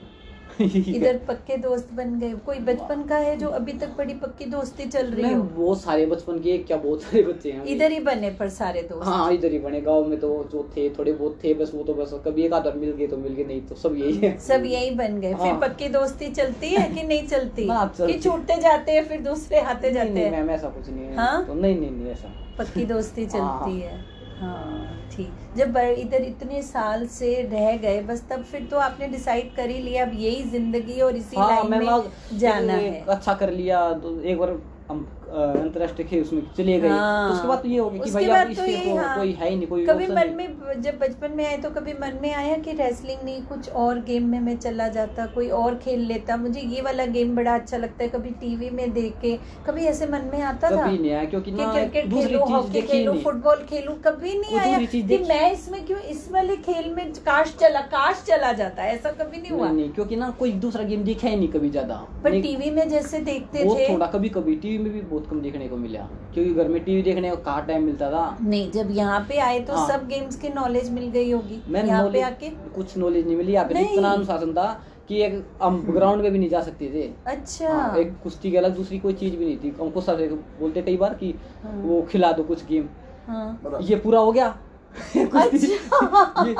Speaker 2: इधर पक्के दोस्त बन गए। कोई बचपन का है जो अभी तक बड़ी पक्की दोस्ती चल रही
Speaker 3: है
Speaker 2: हो?
Speaker 3: बहुत सारे बचपन के क्या बहुत सारे बच्चे हैं।
Speaker 2: इधर ही बने पर सारे दोस्त।
Speaker 3: हाँ इधर ही बने। गाँव में तो जो थे थोड़े बहुत थे बस वो तो बस कभी एक आधा मिल गए तो मिल गए नहीं तो सब यही है।
Speaker 2: सब यही बन गए। फिर
Speaker 3: हाँ।
Speaker 2: पक्की दोस्ती चलती है कि नहीं चलती। कि छूटते जाते हैं फिर दूसरे आते जाते हैं?
Speaker 3: मैम ऐसा कुछ नहीं है।
Speaker 2: हाँ?
Speaker 3: तो नहीं नहीं नहीं ऐसा।
Speaker 2: पक्की दोस्ती
Speaker 3: हाँ।
Speaker 2: चलती है। हाँ ठीक। जब इधर इतने साल से रह गए बस तब फिर तो आपने डिसाइड कर ही लिया अब यही ज़िंदगी और इसी
Speaker 3: हाँ
Speaker 2: लाइन में जाना है।
Speaker 3: अच्छा कर लिया तो एक बार हम अंतर्राष्ट्रीय खेल उसमें चले गए।
Speaker 2: हाँ।
Speaker 3: तो उसके बाद तो ये हो गया कि भाई अब
Speaker 2: तो यही,
Speaker 3: तो
Speaker 2: हाँ।
Speaker 3: कोई है ही नहीं कोई
Speaker 2: कभी मन में जब बचपन में आए तो कभी मन में आया कि रेसलिंग नहीं कुछ और गेम में मैं चला जाता कोई और खेल लेता? मुझे ये वाला गेम बड़ा अच्छा लगता है कभी टीवी में देख के कभी ऐसे मन में आता था?
Speaker 3: कभी नहीं आया क्योंकि ना
Speaker 2: क्रिकेट खेलूं हॉकी खेलूं फुटबॉल खेलूं कभी नहीं आया कि मैं इसमें क्यों इस वाले खेल में काश चला काश चला जाता ऐसा कभी नहीं हुआ?
Speaker 3: नहीं नहीं क्योंकि ना कोई दूसरा गेम देखा ही नहीं कभी ज़्यादा।
Speaker 2: पर टीवी में जैसे देखते थे।
Speaker 3: थोड़ा कभी कभी टीवी में भी बहुत कम देखने को मिला क्योंकि घर में टीवी देखने को कहाँ टाइम मिलता था?
Speaker 2: नहीं जब यहाँ पे आए तो
Speaker 3: हाँ।
Speaker 2: सब गेम्स की नॉलेज मिल गई होगी।
Speaker 3: मैम
Speaker 2: यहाँ पे आके
Speaker 3: कुछ नॉलेज नहीं मिली यहाँ पे इतना अनुशासन था कि एक हम ग्राउंड में भी नहीं जा सकते थे।
Speaker 2: अच्छा।
Speaker 3: हाँ, एक कुश्ती के अलग दूसरी कोई चीज़ भी नहीं थी। हमको सर बोलते कई बार कि
Speaker 2: हाँ।
Speaker 3: वो खिला दो कुछ गेम
Speaker 2: हाँ।
Speaker 3: ये पूरा हो गया?
Speaker 2: अच्छा।
Speaker 3: ये,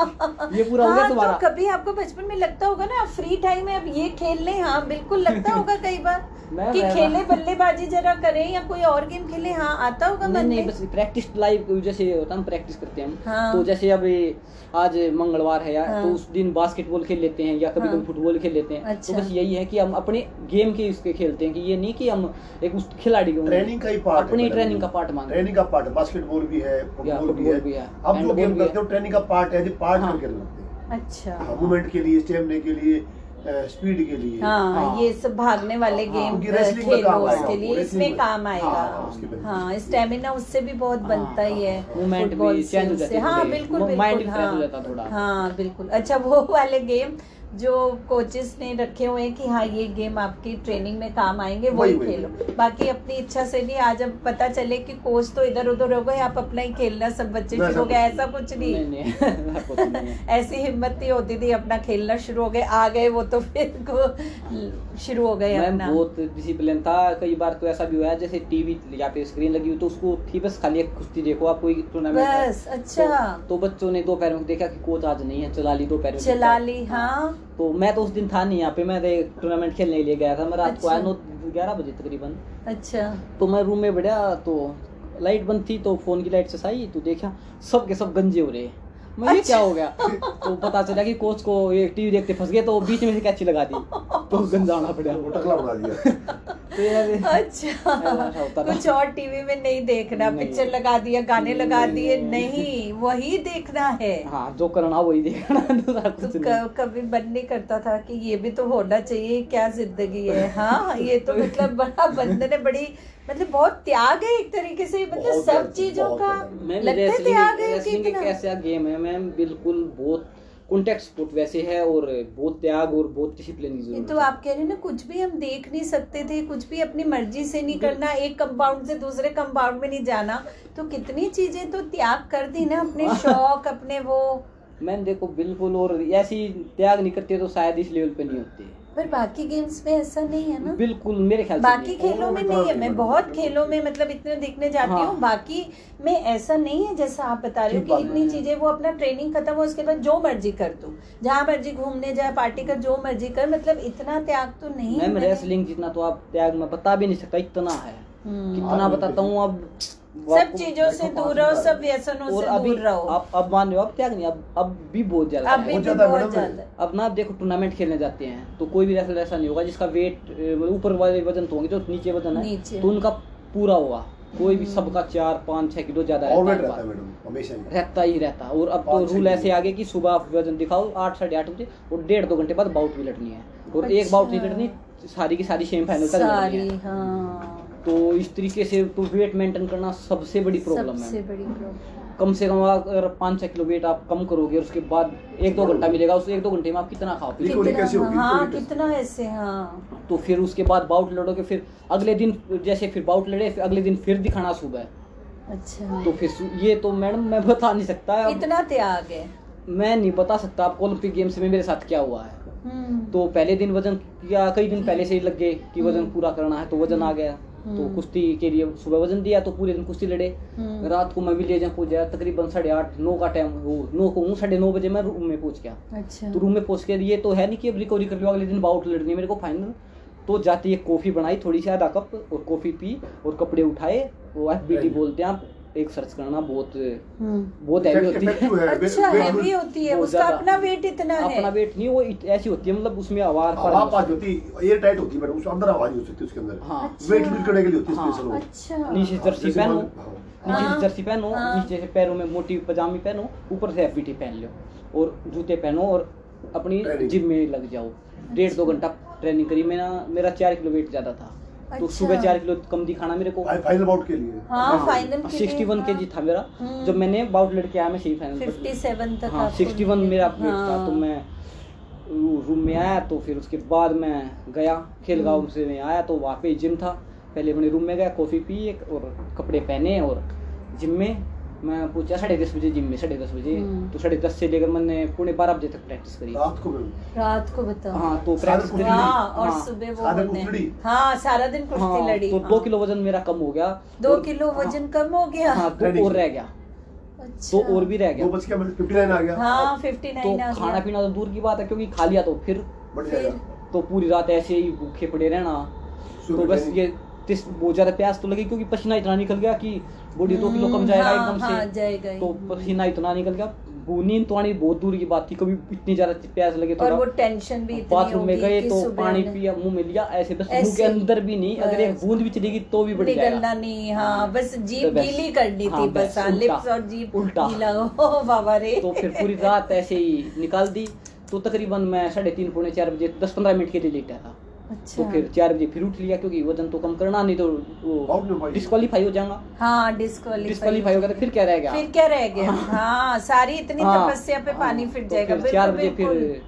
Speaker 3: ये पूरा हो गया
Speaker 2: हाँ,
Speaker 3: तुम्हारा।
Speaker 2: तो कभी आपको बचपन में लगता होगा ना फ्री टाइम में अब ये खेल लें। हाँ बिल्कुल लगता होगा कई बार कि खेले बल्लेबाजी जरा करें या कोई और गेम खेले। हाँ आता होगा मन
Speaker 3: नहीं बस प्रैक्टिस लाइव जैसे होता है हम प्रैक्टिस करते हैं हम।
Speaker 2: हाँ।
Speaker 3: तो जैसे अब आज मंगलवार है यार
Speaker 2: हाँ।
Speaker 3: तो उस दिन बास्केटबॉल खेल लेते हैं या कभी
Speaker 2: हाँ।
Speaker 3: कभी फुटबॉल खेल लेते हैं।
Speaker 2: अच्छा।
Speaker 3: तो बस यही है कि हम अपने गेम के इसके खेलते हैं कि ये नहीं कि हम एक उस खिलाड़ी को
Speaker 5: ट्रेनिंग का ही पार्ट
Speaker 3: अपनी ट्रेनिंग का पार्ट मानते हैं।
Speaker 5: ट्रेनिंग का पार्ट बास्केटबॉल भी है फुटबॉल भी
Speaker 3: फुटबॉल भी
Speaker 5: है।
Speaker 3: है,
Speaker 5: गेम करते हो ट्रेनिंग का पार्ट है पार्ट
Speaker 3: हाँ।
Speaker 5: करके लगते हैं।
Speaker 2: अच्छा।
Speaker 5: मूवमेंट के लिए स्टेमिना के लिए
Speaker 4: स्पीड के लिए।
Speaker 2: हाँ
Speaker 3: हाँ।
Speaker 2: ये सब भागने वाले
Speaker 3: हाँ,
Speaker 2: गेम खेलो उसके लिए इसमें काम आएगा।
Speaker 4: हाँ।
Speaker 2: हाँ स्टेमिना उससे भी बहुत बनता ही। है
Speaker 3: मूवमेंट
Speaker 2: फुटबॉल
Speaker 3: भी चेंज हो
Speaker 2: से
Speaker 3: है
Speaker 2: हाँ बिल्कुल
Speaker 3: हाँ
Speaker 2: हाँ। बिल्कुल। अच्छा वो वाले गेम जो कोचेस ने रखे हुए हैं कि हाँ ये गेम आपकी ट्रेनिंग में काम आएँगे वही
Speaker 4: वही, वही।
Speaker 2: खेलो बाकी अपनी इच्छा से नहीं आज अब पता चले कि कोच तो इधर उधर हो गए आप अपना ही खेलना सब बच्चे शुरू हो गए ऐसा कुछ
Speaker 3: नहीं।
Speaker 2: नहीं
Speaker 3: नहीं नहीं
Speaker 2: ऐसी हिम्मत नहीं होती थी अपना खेलना शुरू हो गए आ गए वो तो फिर को शुरू हो गए अपना।
Speaker 3: बहुत डिसिप्लिन था कई बार तो ऐसा भी हुआ जैसे टीवी या पे स्क्रीन लगी हुई तो उसको थी बस खाली एक कुश्ती देखो आप कोई टूर्नामेंट
Speaker 2: बस अच्छा।
Speaker 3: तो, तो बच्चों ने दो पैरों में देखा कि कोच आज नहीं है चला ली दोपहर में।
Speaker 2: चला ली हाँ।
Speaker 3: तो मैं तो उस दिन था नहीं यहाँ पे मैं टूर्नामेंट खेलने के लिए गया था। मैं रात को
Speaker 2: अच्छा।
Speaker 3: आया नौ ग्यारह बजे तकरीबन।
Speaker 2: अच्छा।
Speaker 3: तो मैं रूम में बैठा तो लाइट बंद थी तो फ़ोन की लाइट से आई तो देखा सब के सब गंजे हो रहे। मैं ये क्या हो गया? तो पता चला कि कोच को ये टीवी देखते फंस गए तो बीच में से कैची लगा दी। तो गंजा होना पड़ा।
Speaker 4: वो टकला बना दिया।
Speaker 3: तो
Speaker 2: अच्छा। कुछ और टीवी में नहीं देखना
Speaker 3: नहीं।
Speaker 2: पिक्चर लगा दिया गाने लगा दिए
Speaker 3: नहीं।
Speaker 2: नहीं वही देखना है।
Speaker 3: हाँ जो करना वही देखना
Speaker 2: तो
Speaker 3: कुछ नहीं।
Speaker 2: कभी मन नहीं करता था कि ये भी तो होना चाहिए क्या ज़िंदगी है? हाँ ये तो मतलब बड़ा बंदे ने बड़ी मतलब बहुत त्याग है एक तरीके से मतलब सब चीज़ों का लगता है त्याग है कितना
Speaker 3: गेम है मैम बिल्कुल बहुत कॉन्टेक्ट स्पोर्ट वैसे है और बहुत त्याग और बहुत डिसिप्लिन की ज़रूरत
Speaker 2: तो आप कह रहे हैं ना कुछ भी हम देख नहीं सकते थे कुछ भी अपनी मर्ज़ी से नहीं करना एक कंपाउंड से दूसरे कंपाउंड में नहीं जाना तो कितनी चीज़ें तो त्याग कर दी ना अपने शौक अपने वो।
Speaker 3: मैम देखो बिल्कुल और ऐसी त्याग नहीं करते तो शायद इस लेवल पे नहीं होते।
Speaker 2: पर बाकी गेम्स में ऐसा नहीं है ना?
Speaker 3: बिल्कुल मेरे ख्याल से
Speaker 2: बाकी खेलों में नहीं है। मैं बहुत खेलों में मतलब इतने देखने जाती
Speaker 3: हाँ।
Speaker 2: हूँ। बाकी में ऐसा नहीं है जैसा आप बता रहे हो कि इतनी चीज़ें वो अपना ट्रेनिंग खत्म हो उसके बाद जो मर्ज़ी कर तू। जहाँ मर्ज़ी घूमने जाए पार्टी कर जो मर्ज़ी कर मतलब इतना त्याग तो नहीं
Speaker 3: मैम
Speaker 2: मैंने-
Speaker 3: रेसलिंग जितना तो आप त्याग में बता भी नहीं सकता इतना है।
Speaker 2: हम्म।
Speaker 3: कितना बताता हूँ अब
Speaker 2: सब चीज़ों से दूर रहो सब व्यसनों
Speaker 3: और
Speaker 2: से दूर रहो।
Speaker 3: अब अब मान रहे हो अब त्याग नहीं अब अब भी बहुत ज़्यादा
Speaker 2: अब भी
Speaker 4: बहुत ज़्यादा
Speaker 2: बहुत ज़्यादा
Speaker 3: अब ना आप देखो टूर्नामेंट खेलने जाते हैं तो कोई भी रेसलर ऐसा नहीं होगा जिसका वेट ऊपर वाले वज़न तो होंगे जो नीचे वज़न है तो उनका पूरा होगा। कोई भी सबका चार पाँच छह किलो ज़्यादा रहता है
Speaker 4: मैडम हमेशा
Speaker 3: रहता ही रहता। और अब तो रूल ऐसे
Speaker 4: आगे
Speaker 3: आ गए कि सुबह आप वज़न दिखाओ आठ साढ़े आठ बजे और डेढ़ दो घंटे बाद बाउट भी लड़नी है। और एक बाउट नहीं
Speaker 2: अच्छा।
Speaker 3: लड़नी सारी की सारी सेमीफाइनल तक लड़नी
Speaker 2: सारी
Speaker 3: हाँ। तो इस तरीके से तो वेट मेंटेन करना सबसे बड़ी प्रॉब्लम
Speaker 2: सबसे
Speaker 3: है
Speaker 2: बड़ी प्रॉब्लम
Speaker 3: कम से कम अगर पाँच छह किलो वेट आप कम करोगे उसके बाद एक दो घंटा मिलेगा उस एक दो घंटे में आप कितना खाओ
Speaker 2: कितना
Speaker 4: कैसे होगी?
Speaker 2: हाँ? कितना ऐसे हाँ।
Speaker 3: तो फिर उसके बाद बाउट लड़ोगे फिर अगले दिन जैसे फिर बाउट लड़े फिर अगले दिन फिर दिखाना सुबह।
Speaker 2: अच्छा।
Speaker 3: तो फिर ये तो मैडम मैं बता नहीं सकता।
Speaker 2: इतना त्याग है।
Speaker 3: मैं नहीं बता सकता आपको ओलंपिक गेम्स में मेरे साथ क्या हुआ है।
Speaker 2: हम्म।
Speaker 3: तो पहले दिन वज़न किया कई दिन पहले से ही लग गए कि वज़न
Speaker 2: हम्म।
Speaker 3: पूरा करना है तो वज़न आ गया। तो
Speaker 2: हम्म।
Speaker 3: कुश्ती के लिए सुबह वज़न दिया तो पूरे दिन कुश्ती लड़े।
Speaker 2: हम्म।
Speaker 3: रात को मैं विलेज में पहुँच तकरीबन साढ़े आठ नौ का टाइम वो नौ को हूँ साढ़े नौ बजे मैं रूम में पहुँच गया।
Speaker 2: अच्छा।
Speaker 3: तो रूम में पहुँच के ये तो है नहीं कि अब रिकवरी कर लो अगले दिन बाउट लड़नी है मेरे को फाइनल तो जाती है कॉफ़ी बनाई थोड़ी सी आधा कप और कॉफ़ी पी और कपड़े उठाए वो एफ़ बोलते हैं आप एक सर्च करना बहुत
Speaker 2: हम्म।
Speaker 3: बहुत हैवी होती है।
Speaker 2: अच्छा हैवी होती है उसका अपना वेट इतना है।
Speaker 3: अपना वेट नहीं वो ऐसी होती है मतलब उसमें आवार
Speaker 4: हवा पास होती एयर टाइट होती है उसके अंदर हवा नहीं हो सकती उसके अंदर।
Speaker 3: हाँ।
Speaker 2: अच्छा।
Speaker 4: वेट लूज करने के लिए होती है
Speaker 3: हाँ।
Speaker 4: स्पेशल वो।
Speaker 2: अच्छा।
Speaker 3: नीचे जर्सी पहनो।
Speaker 4: हाँ।
Speaker 3: नीचे
Speaker 2: हाँ।
Speaker 3: से जर्सी पहनो
Speaker 2: हाँ।
Speaker 3: नीचे से पैरों में मोटी पजामी पहनो ऊपर से एफ़ पहन लो और जूते पहनो और अपनी जिम में लग जाओ। डेढ़ दो घंटा ट्रेनिंग करी। मेरा मेरा चार किलो वेट ज़्यादा था। तो
Speaker 2: अच्छा।
Speaker 3: सुबह चार किलो कम दिखाना मेरे को
Speaker 4: फाइनल बाउट के लिए
Speaker 2: हाँ फाइनल
Speaker 3: सिक्सटी वन के जी था मेरा
Speaker 2: हम्म।
Speaker 3: जब मैंने बाउट लड़के आया मैं
Speaker 2: फिफ्टी सेवन तक
Speaker 3: हाँ सिक्सटी वन मेरा था
Speaker 2: हाँ।
Speaker 3: तो मैं रूम में आया तो फिर उसके बाद मैं गया खेल
Speaker 2: हम्म।
Speaker 3: गाँव से मैं आया तो वहाँ पे जिम था पहले अपने रूम में गया कॉफ़ी पी एक और कपड़े पहने और जिम में मैं पूछा साढ़े दस बजे जिम में साढ़े दस बजे।
Speaker 2: हम्म।
Speaker 3: तो साढ़े दस से लेकर मैंने पौने बारह बजे तक प्रैक्टिस करी।
Speaker 4: रात को
Speaker 2: रात को बताओ।
Speaker 3: हाँ तो प्रैक्टिस करी।
Speaker 2: हाँ और
Speaker 3: हाँ,
Speaker 2: सुबह वो? हाँ। सारा दिन कुश्ती
Speaker 3: हाँ,
Speaker 2: लड़ी।
Speaker 3: तो
Speaker 2: हाँ।
Speaker 3: दो किलो वज़न मेरा कम हो गया।
Speaker 2: दो किलो
Speaker 3: हाँ,
Speaker 2: वज़न कम हो गया।
Speaker 3: हाँ दो और रह गया।
Speaker 2: अच्छा।
Speaker 3: तो और भी रह गया।
Speaker 4: बज के फिफ्टी आ गया।
Speaker 2: हाँ फिफ्टी
Speaker 3: तो खाना पीना तो दूर की बात है क्योंकि खा लिया तो फिर तो पूरी रात ऐसे ही भूखे पड़े रहना। तो बस ये तिस बहुत ज़्यादा प्यास तो लगी क्योंकि पसीना इतना निकल गया कि बॉडी दो किलो कम जाएगा
Speaker 2: हाँ,
Speaker 3: एकदम
Speaker 2: हाँ,
Speaker 3: से
Speaker 2: जाएगा
Speaker 3: तो पसीना इतना निकल गया। वो नींद तो आनी बहुत दूर की बात थी कभी इतनी ज़्यादा प्यास लगे
Speaker 2: और वो टेंशन भी
Speaker 3: बाथरूम में गए तो पानी पिया मुँह में लिया ऐसे बस मुँह के अंदर भी नहीं अगर एक बूंद भी चलेगी तो भी बढ़ जाएगा।
Speaker 2: नहीं हाँ बस
Speaker 3: तो
Speaker 2: जीप गीली करनी
Speaker 3: हाँ,
Speaker 2: थी बस हाँ। लिप्स और जीप
Speaker 3: उल्टा।
Speaker 2: बाबा रे।
Speaker 3: तो फिर पूरी रात ऐसे ही निकाल दी। तो तकरीबन मैं साढ़े तीन पौने चार बजे दस पंद्रह मिनट के लिए लेटा था।
Speaker 2: अच्छा।
Speaker 3: तो फिर चार बजे फिर उठ लिया क्योंकि वज़न तो कम करना नहीं तो वो डिस्कालीफाई हो जाएगा
Speaker 2: हाँ डिस्कालीफाई
Speaker 3: हो गया तो फिर क्या रह गया?
Speaker 2: फिर क्या रह गया? हाँ। सारी इतनी
Speaker 3: हाँ,
Speaker 2: तपस्या पे पानी
Speaker 3: हाँ,
Speaker 2: फिर
Speaker 3: तो
Speaker 2: जाएगा
Speaker 3: चार बजे फिर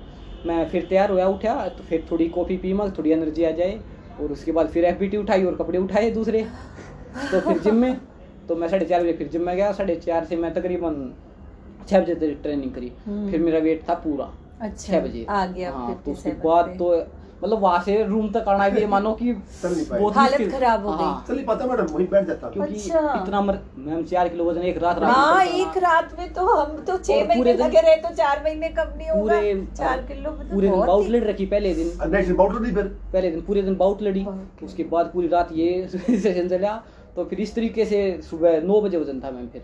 Speaker 3: मैं फिर तैयार हुआ उठा तो फिर थोड़ी कॉफ़ी पी मग थोड़ी एनर्जी आ जाए और उसके बाद फिर एफबीटी उठाई और कपड़े उठाए दूसरे। तो फिर जिम में तो मैं साढ़े चार बजे फिर जिम में गया साढ़े चार से मैं तकरीबन छः बजे तक ट्रेनिंग करी।
Speaker 2: हम्म।
Speaker 3: फिर मेरा वेट था पूरा
Speaker 2: अच्छा
Speaker 3: छः बजे।
Speaker 2: आ गया
Speaker 3: हाँ तो उसके बाद तो मतलब वहाँ से रूम तक आना भी ये मानो कि
Speaker 4: चल
Speaker 2: हालत खराब हो गई।
Speaker 3: हाँ,
Speaker 4: चल नहीं पाता मैडम वहीं बैठ जाता।
Speaker 3: क्योंकि
Speaker 2: अच्छा।
Speaker 3: इतना मर मैम चार किलो वज़न एक रात रात
Speaker 2: हाँ एक रात में तो हम तो छह महीने लगे रहे तो चार महीने कब नहीं होगा।
Speaker 3: पूरे
Speaker 2: चार किलो तो
Speaker 3: पूरे दिन बाउट लड़ रखी पहले दिन। पहले दिन पूरे दिन बाउट लड़ी उसके बाद पूरी रात ये सेशन चला। तो फिर इस तरीके से सुबह नौ बजे वज़न था मैम फिर।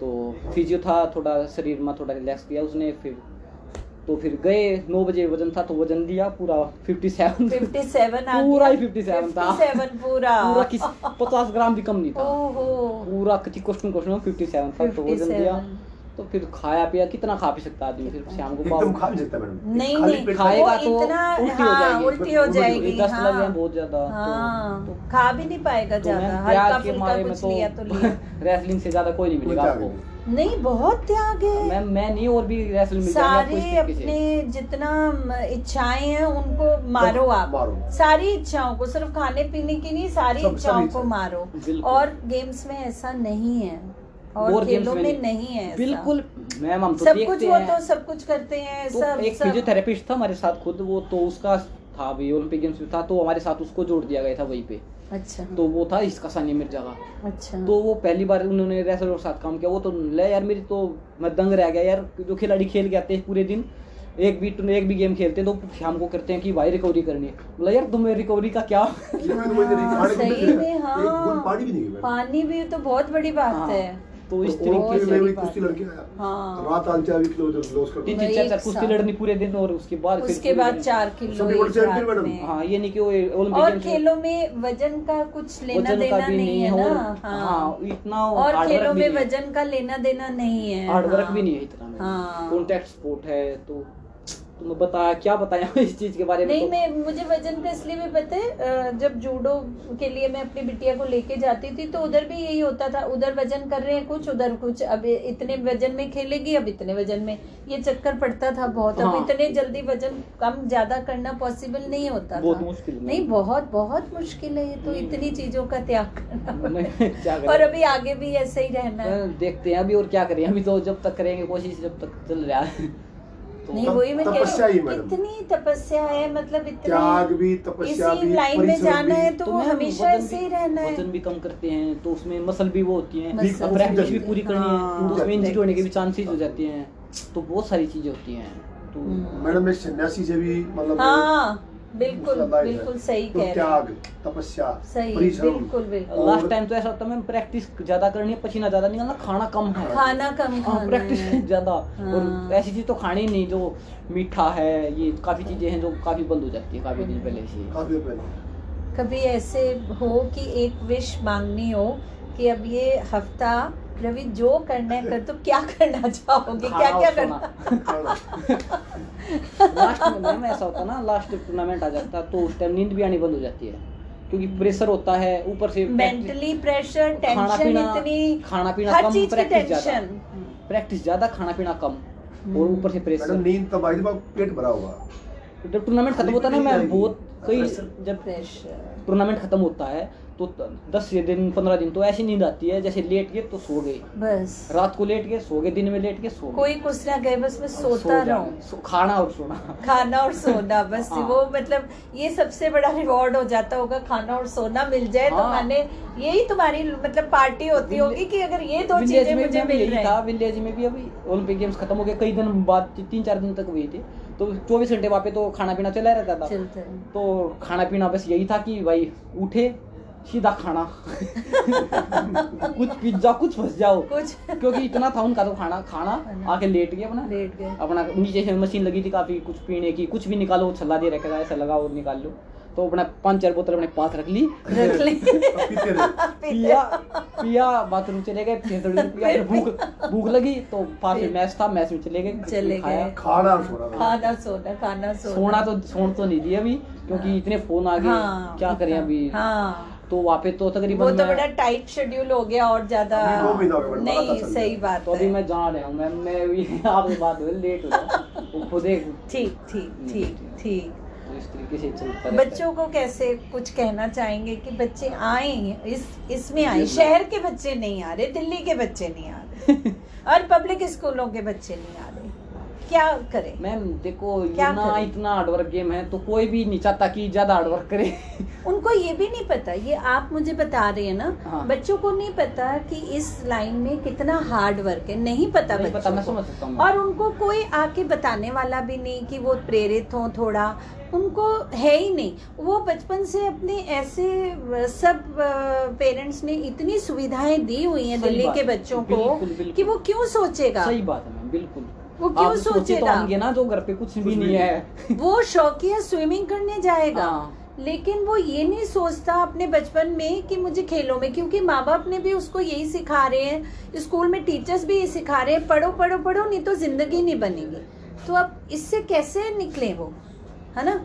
Speaker 3: तो फिजियो था थोड़ा शरीर में थोड़ा रिलैक्स किया उसने फिर तो फिर गए नौ बजे वज़न था तो वज़न दिया पूरा फिफ्टी सेवन
Speaker 2: 57 आ
Speaker 3: पूरा ही
Speaker 2: गया।
Speaker 3: 57 था।
Speaker 2: 57 पूरा।
Speaker 3: पूरा किस पचास ग्राम भी कम नहीं था। पूरा क्वेश्चन क्वेश्चन फिफ्टी सेवन था तो वज़न दिया। तो फिर खाया पिया कितना खा पी सकता आदमी? फिर शाम को
Speaker 4: एकदम
Speaker 3: पाव-
Speaker 4: खा सकता मैडम।
Speaker 2: नहीं नहीं।
Speaker 3: खाएगा तो उल्टी हो
Speaker 2: हाँ
Speaker 3: जाएगी।
Speaker 2: उल्टी हो जाएगी
Speaker 3: दस्त लग
Speaker 2: हाँ।
Speaker 3: गए बहुत ज़्यादा
Speaker 2: हाँ।
Speaker 3: तो,
Speaker 2: खा भी नहीं पाएगा
Speaker 3: तो
Speaker 2: ज़्यादा। हल्का फुल्का कुछ
Speaker 3: तो
Speaker 2: लिया तो लिया।
Speaker 3: रेसलिंग से ज़्यादा कोई नहीं मिलेगा आपको।
Speaker 4: नहीं।
Speaker 2: बहुत त्याग है।
Speaker 3: मैं मैं नहीं और भी
Speaker 2: सारे अपने जितना इच्छाएँ हैं उनको मारो आप।
Speaker 4: मारो।
Speaker 2: सारी इच्छाओं को सिर्फ़ खाने पीने की नहीं सारी इच्छाओं को मारो। और गेम्स में ऐसा नहीं है। और
Speaker 3: और
Speaker 2: खेलों में
Speaker 3: में
Speaker 2: नहीं। है
Speaker 3: बिल्कुल मैम हम तो
Speaker 2: सब कुछ वो तो सब कुछ करते हैं
Speaker 3: तो
Speaker 2: सब
Speaker 3: एक फिजियोथेरेपिस्ट था हमारे साथ खुद वो तो उसका था अभी ओलंपिक गेम्स में था तो हमारे साथ उसको जोड़ दिया गया था वहीं पे।
Speaker 2: अच्छा।
Speaker 3: तो वो था इसका सानिया मिर्ज़ा का।
Speaker 2: अच्छा।
Speaker 3: तो वो पहली बार उन्होंने रेसलर के साथ काम किया। वो तो ले यार मेरी तो मैं दंग रह गया यार जो खिलाड़ी खेल के आते हैं पूरे दिन एक भी एक भी गेम खेलते हैं तो शाम को करते हैं कि भाई रिकवरी करनी है। बोला यार तुम्हें रिकवरी का क्या?
Speaker 4: को
Speaker 2: सही में हाँ।
Speaker 4: पानी भी
Speaker 2: पानी भी तो बहुत बड़ी बात
Speaker 3: हाँ,
Speaker 2: है।
Speaker 3: तो इस
Speaker 4: तो
Speaker 3: तरीके से
Speaker 4: मैं भी कुश्ती लड़के आया।
Speaker 2: हाँ।
Speaker 4: रात आल चार किलोमीटर लॉस कर
Speaker 3: तीन
Speaker 2: वही
Speaker 3: चार चार कुश्ती लड़नी पूरे दिन और उसके बाद
Speaker 2: उसके बाद चार किलो
Speaker 4: मैडम।
Speaker 3: हाँ ये नहीं कि वो ओलंपिक
Speaker 2: और खेलों में वज़न का कुछ लेना देना नहीं है ना?
Speaker 3: हाँ।
Speaker 2: हाँ
Speaker 3: इतना
Speaker 2: और खेलों में वज़न का लेना देना नहीं है।
Speaker 3: हार्ड वर्क
Speaker 2: हाँ।
Speaker 3: भी नहीं है इतना
Speaker 2: हाँ।
Speaker 3: कॉन्टैक्ट स्पोर्ट है तो तुम्हें बता क्या बताया इस चीज़ के बारे में
Speaker 2: नहीं
Speaker 3: तो
Speaker 2: मैं मुझे वज़न का इसलिए भी पता है जब जूडो के लिए मैं अपनी बिटिया को लेके जाती थी तो उधर भी यही होता था उधर वज़न कर रहे हैं कुछ उधर कुछ अब इतने वज़न में खेलेगी अब इतने वज़न में ये चक्कर पड़ता था बहुत
Speaker 3: हाँ। अब।
Speaker 2: इतने जल्दी वज़न कम ज़्यादा करना पॉसिबल नहीं होता
Speaker 3: बहुत
Speaker 2: था
Speaker 3: मुश्किल।
Speaker 2: नहीं बहुत बहुत मुश्किल है ये तो इतनी चीज़ों का त्याग करना? और अभी आगे भी ऐसे ही रहना
Speaker 3: देखते हैं अभी और क्या करें अभी तो जब तक करेंगे कोशिश जब तक चल रहा है तो
Speaker 2: नहीं वही मैं
Speaker 4: तपस्या ही मैडम।
Speaker 2: इतनी तपस्या है मतलब
Speaker 4: त्याग भी तपस्या भी
Speaker 2: लाइन में जाना है तो वो हमेशा ऐसे ही रहना है।
Speaker 3: वज़न भी कम करते हैं तो उसमें मसल भी वो होती है प्रैक्टिस
Speaker 4: भी
Speaker 3: पूरी करनी है
Speaker 2: हाँ,
Speaker 3: तो उसमें इंजरी होने के भी चांसेस हो। जाते हैं तो बहुत सारी चीज़ें होती हैं तो
Speaker 2: हम्म।
Speaker 4: मैडम मैं सन्यासी से भी मतलब
Speaker 2: हाँ। बिल्कुल
Speaker 4: लगा है।
Speaker 2: बिल्कुल सही
Speaker 4: तो
Speaker 2: कह
Speaker 4: त्याग तपस्या
Speaker 2: सही बिल्कुल बिल्कुल।
Speaker 3: लास्ट टाइम तो ऐसा होता है प्रैक्टिस ज़्यादा करनी है पसीना ज़्यादा निकलना खाना कम है
Speaker 2: खाना कम
Speaker 3: हाँ, प्रैक्टिस ज़्यादा
Speaker 2: हाँ।
Speaker 3: और ऐसी चीज़ तो खानी नहीं जो मीठा है ये काफ़ी चीज़ें हैं जो काफ़ी बंद हो जाती है काफ़ी दिन पहले से।
Speaker 4: काफ़ी पहले।
Speaker 2: कभी ऐसे हो कि एक विश मांगनी हो कि अब ये हफ़्ता रवि जो करना है कर तो क्या करना चाहोगे? क्या क्या करना?
Speaker 3: लास्ट में ऐसा होता है ना लास्ट टूर्नामेंट आ जाता है तो उस टाइम नींद भी आनी बंद हो जाती है। क्योंकि प्रेशर होता है ऊपर से
Speaker 2: मेंटली प्रेशर
Speaker 3: खाना
Speaker 2: टेंशन
Speaker 3: पीना
Speaker 2: इतनी
Speaker 3: खाना पीना
Speaker 2: हर
Speaker 3: कम
Speaker 2: चीज़ की
Speaker 3: प्रैक्टिस ज़्यादा।
Speaker 2: टेंशन
Speaker 3: प्रैक्टिस ज़्यादा खाना पीना कम और ऊपर से प्रेशर
Speaker 4: नींद तब आई थी जब पेट भरा हुआ।
Speaker 3: जब टूर्नामेंट खत्म होता है ना मैं बहुत कई जब
Speaker 2: प्रेशर
Speaker 3: टूर्नामेंट खत्म होता है तो दस दिन पंद्रह दिन तो ऐसी नींद आती है जैसे लेट गए तो सो गए।
Speaker 2: बस।
Speaker 3: रात को लेट गए सो गए दिन में लेट गए सो गए।
Speaker 2: कोई कुछ ना कहे बस मैं सोता रहूँ।
Speaker 3: सो- खाना और सोना।
Speaker 2: खाना और सोना बस
Speaker 3: हाँ।
Speaker 2: वो मतलब ये सबसे बड़ा रिवॉर्ड हो जाता होगा खाना और सोना मिल जाए हाँ। तो
Speaker 3: हाँ।
Speaker 2: माने यही तुम्हारी मतलब पार्टी होती होगी कि अगर ये दो चीज़ें मुझे मिल रही
Speaker 3: था विलेज में भी अभी ओलंपिक गेम्स खत्म हो गए कई दिन बाद तीन चार दिन तक हुए थे। तो चौबीस घंटे वहाँ पे तो खाना पीना चला रहता था। तो खाना पीना बस यही था कि भाई उठे सीधा खाना। कुछ पिज्जा कुछ फंस जाओ
Speaker 2: कुछ।
Speaker 3: क्योंकि इतना था उनका तो खाना खाना आके लेट गए अपना।
Speaker 2: लेट गए।
Speaker 3: अपना नीचे से मशीन लगी थी काफ़ी कुछ पीने की कुछ भी निकालो छल्ला दे रखा था ऐसा लगाओ और निकाल लो। तो अपना पाँच चार बोतल अपने पास रख ली।
Speaker 2: रख ले।
Speaker 3: पिया पिया बाथरूम चले गए फिर थोड़ी देर पिया फिर भूख भूख लगी तो पास में मैच था मैच में चले गए
Speaker 2: चले गए।
Speaker 4: खाना सोना
Speaker 2: खाना सोना खाना सोना।
Speaker 3: सोना तो सोन तो नहीं दिया अभी क्योंकि इतने फ़ोन आ गए
Speaker 2: हाँ,
Speaker 3: क्या करें अभी?
Speaker 2: हाँ।
Speaker 3: तो वहाँ पे तो तकरीबन
Speaker 2: वो तो बड़ा टाइट शेड्यूल हो गया और ज़्यादा नहीं सही बात
Speaker 3: तो अभी मैं जा रहा हूँ मैं मैं भी आपसे बात हुई लेट हो खुद एक
Speaker 2: ठीक ठीक ठीक ठीक
Speaker 3: तो इस तरीके से चलता
Speaker 2: बच्चों को कैसे कुछ कहना चाहेंगे कि बच्चे आए इस इसमें आए शहर के बच्चे नहीं आ रहे दिल्ली के बच्चे नहीं आ रहे और पब्लिक स्कूलों के बच्चे नहीं आ रहे। क्या करें
Speaker 3: मैम देखो
Speaker 2: क्या
Speaker 3: ना
Speaker 2: करें?
Speaker 3: इतना हार्डवर्क गेम है तो कोई भी नहीं चाहता कि ज़्यादा हार्डवर्क करे
Speaker 2: उनको ये भी नहीं पता ये आप मुझे बता रहे हैं ना
Speaker 3: हाँ।
Speaker 2: बच्चों को नहीं पता कि इस लाइन में कितना हार्ड वर्क है नहीं पता
Speaker 3: नहीं
Speaker 2: बच्चों
Speaker 3: पता मैं। समझ सकता हूँ
Speaker 2: और उनको कोई आके बताने वाला भी नहीं कि वो प्रेरित हो थोड़ा उनको है ही नहीं वो बचपन से अपने ऐसे सब पेरेंट्स ने इतनी सुविधाएँ दी हुई हैं दिल्ली के बच्चों को
Speaker 3: बिल्कुल, बिल्कुल।
Speaker 2: कि वो क्यों सोचेगा
Speaker 3: सही बात है मैम बिल्कुल
Speaker 2: वो क्यों सोचेगा?
Speaker 3: तो ना जो घर पे कुछ भी
Speaker 4: भी
Speaker 3: नहीं
Speaker 4: नहीं।
Speaker 3: है।
Speaker 2: वो शौकिया स्विमिंग करने जाएगा।
Speaker 3: हाँ।
Speaker 2: लेकिन वो ये नहीं सोचता अपने बचपन में कि मुझे खेलों में क्योंकि माँ बाप ने भी उसको यही सिखा रहे हैं। स्कूल में टीचर्स भी यही सिखा रहे हैं पढ़ो पढ़ो पढ़ो नहीं तो ज़िंदगी नहीं बनेगी। तो अब इससे कैसे निकले वो? है ना?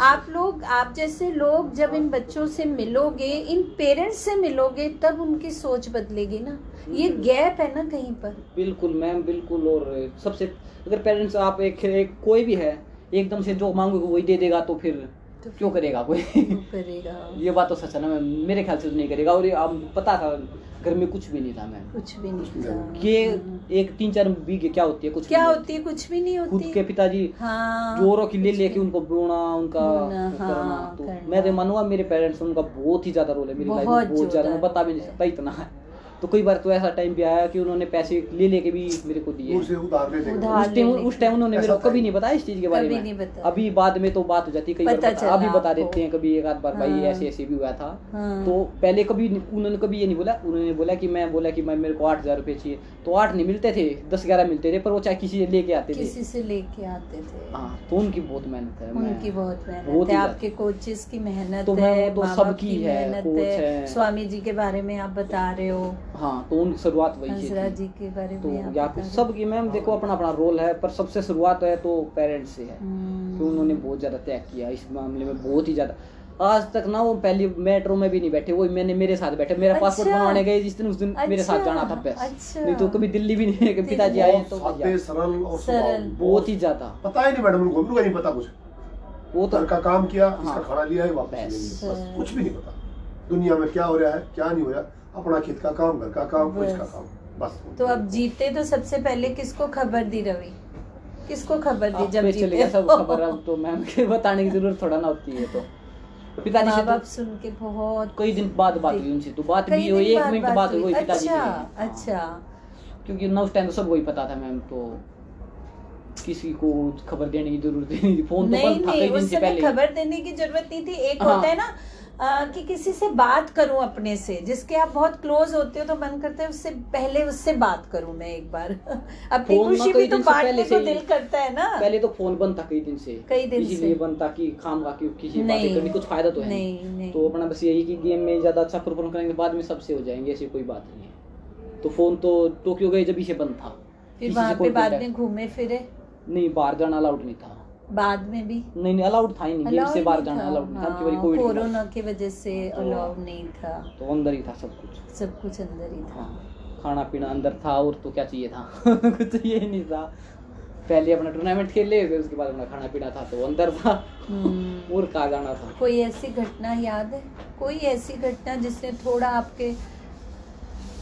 Speaker 2: आप लोग आप जैसे लोग जब इन बच्चों से मिलोगे इन पेरेंट्स से मिलोगे तब उनकी सोच बदलेगी ना। ये गैप है ना कहीं पर।
Speaker 3: बिल्कुल मैम बिल्कुल और सबसे अगर पेरेंट्स आप एक, एक कोई भी है एकदम से जो मांगोगे वही दे देगा तो फिर
Speaker 2: तो
Speaker 3: क्यों करेगा कोई?
Speaker 2: क्यों करेगा?
Speaker 3: ये बात तो सच है ना मेरे ख्याल से तो नहीं करेगा और ये अब पता था घर में कुछ भी नहीं था मैं
Speaker 2: कुछ भी नहीं था।
Speaker 3: ये एक तीन चार बीघे क्या होती है कुछ
Speaker 2: क्या होती है कुछ भी नहीं
Speaker 3: खुद
Speaker 2: होती।
Speaker 3: के पिताजी
Speaker 2: हाँ
Speaker 3: जोरों की ले लेके उनको बोना उनका
Speaker 2: बोना,
Speaker 3: करना।
Speaker 2: हाँ,
Speaker 3: तो
Speaker 2: करना।
Speaker 3: मैं तो मानूँगा मेरे पेरेंट्स उनका बहुत ही ज़्यादा रोल है मेरी लाइफ में
Speaker 2: बहुत
Speaker 3: बहुत ज़्यादा। मैं बता भी नहीं सकता इतना। है तो कई बार तो ऐसा टाइम भी आया कि उन्होंने पैसे ले लेके भी मेरे को दिए। उस टाइम उस टाइम उन्होंने मेरे को कभी नहीं बताया इस चीज़ के बारे में। अभी बाद में तो बात हो जाती है कई बार
Speaker 2: पता
Speaker 3: बता,
Speaker 2: चला
Speaker 3: अभी बता देते हैं कभी एक आध बार भाई
Speaker 2: हाँ।
Speaker 3: ऐसे ऐसे भी हुआ था।
Speaker 2: हाँ।
Speaker 3: तो पहले कभी उन्होंने कभी ये नहीं बोला। उन्होंने बोला कि मैं बोला कि मैं मेरे को आठ हज़ार रुपये चाहिए। तो आठ नहीं मिलते थे दस ग्यारह मिलते थे पर वो चाहे किसी से लेके आते थे।
Speaker 2: किसी से लेके आते थे।
Speaker 3: हाँ तो उनकी बहुत मेहनत है।
Speaker 2: उनकी बहुत मेहनत है। आपके कोचेस की मेहनत
Speaker 3: तो
Speaker 2: है
Speaker 3: वो तो सबकी
Speaker 2: मेहनत है।
Speaker 3: है।
Speaker 2: स्वामी जी के बारे में आप बता रहे हो।
Speaker 3: हाँ तो उनकी शुरुआत वही से थी।
Speaker 2: जी के बारे
Speaker 3: तो
Speaker 2: में आप
Speaker 3: या फिर
Speaker 2: रहे
Speaker 3: सबकी मैम देखो अपना अपना रोल है पर सबसे शुरुआत है तो पेरेंट्स से है।
Speaker 2: हम्म,
Speaker 3: कि उन्होंने बहुत ज़्यादा त्याग किया इस मामले में बहुत ही ज़्यादा। आज तक ना वो पहली मेट्रो में भी नहीं बैठे वो मैंने मेरे साथ बैठे मेरा
Speaker 2: अच्छा, पासपोर्ट।
Speaker 3: बनवाने गए जिस दिन उस दिन अच्छा, मेरे साथ
Speaker 2: अच्छा,
Speaker 3: जाना था बस।
Speaker 2: अच्छा।
Speaker 3: नहीं तो कभी दिल्ली भी नहीं गए पिताजी आए तो
Speaker 4: सरल और
Speaker 2: सरल।
Speaker 3: बहुत ही ज़्यादा।
Speaker 4: पता ही नहीं मैडम उनको उनको नहीं पता कुछ।
Speaker 3: वो तो
Speaker 4: का काम किया
Speaker 3: हाँ।
Speaker 4: इसका खाना लिया। है वापस कुछ भी नहीं पता। दुनिया में क्या हो रहा है क्या नहीं हो रहा। अपना खेत का काम घर का काम कुछ का काम? बस।
Speaker 2: तो अब जीते तो सबसे पहले किसको खबर दी रवि? किसको खबर दी जब
Speaker 3: चले गया सब खबर अब तो मैम के बताने की ज़रूरत थोड़ा ना होती है तो। पिताजी से
Speaker 2: बाप
Speaker 3: तो
Speaker 2: सुन के बहुत
Speaker 3: कई दिन बाद बात हुई उनसे तो बात भी हुई एक मिनट
Speaker 2: बात
Speaker 3: हुई। पिताजी
Speaker 2: अच्छा
Speaker 3: से हाँ।
Speaker 2: अच्छा।
Speaker 3: क्योंकि ना उस टाइम तो सब वही पता था मैम तो किसी को खबर देने की ज़रूरत नहीं थी। फ़ोन तो बंद था कई दिन से पहले
Speaker 2: खबर देने की ज़रूरत नहीं थी। एक
Speaker 3: हाँ।
Speaker 2: होता है ना आ, कि किसी से बात करूँ अपने से जिसके आप बहुत क्लोज होते हो तो मन करता है उससे पहले उससे बात करूँ मैं एक बार। अपनी खुशी भी तो बांटने
Speaker 3: पहले
Speaker 2: को
Speaker 3: से
Speaker 2: दिल करता है ना।
Speaker 3: पहले तो फ़ोन बंद था कई दिन से।
Speaker 2: कई दिन से।
Speaker 3: बंद था कि खाम खा के किसी। बातें करनी कुछ फ़ायदा तो है
Speaker 2: नहीं, नहीं।
Speaker 3: तो अपना बस यही कि गेम में ज़्यादा अच्छा परफॉर्म करेंगे बाद में सबसे हो जाएँगे ऐसी कोई बात नहीं है। तो फ़ोन तो टोक्यो गए जब ही से बंद था।
Speaker 2: फिर वहाँ पे बाद में घूमे फिरे।
Speaker 3: नहीं बाहर जाना अलाउड नहीं था।
Speaker 2: बाद में भी?
Speaker 3: नहीं नहीं अलाउड था ही नहीं। गेट से बाहर जाना अलाउड नहीं था
Speaker 2: हाँ,
Speaker 3: क्योंकि कोविड
Speaker 2: कोरोना की वजह से
Speaker 3: तो-
Speaker 2: अलाउ नहीं था।
Speaker 3: तो अंदर ही था सब कुछ।
Speaker 2: सब कुछ अंदर ही था।
Speaker 3: हाँ खाना पीना अंदर था और तो क्या चाहिए था? कुछ ये नहीं था। पहले अपना टूर्नामेंट खेल ले फिर उसके बाद अपना खाना पीना था तो अंदर था।
Speaker 2: हम्म।
Speaker 3: और कहा जाना था?
Speaker 2: कोई ऐसी घटना याद है? कोई ऐसी घटना जिसने थोड़ा आपके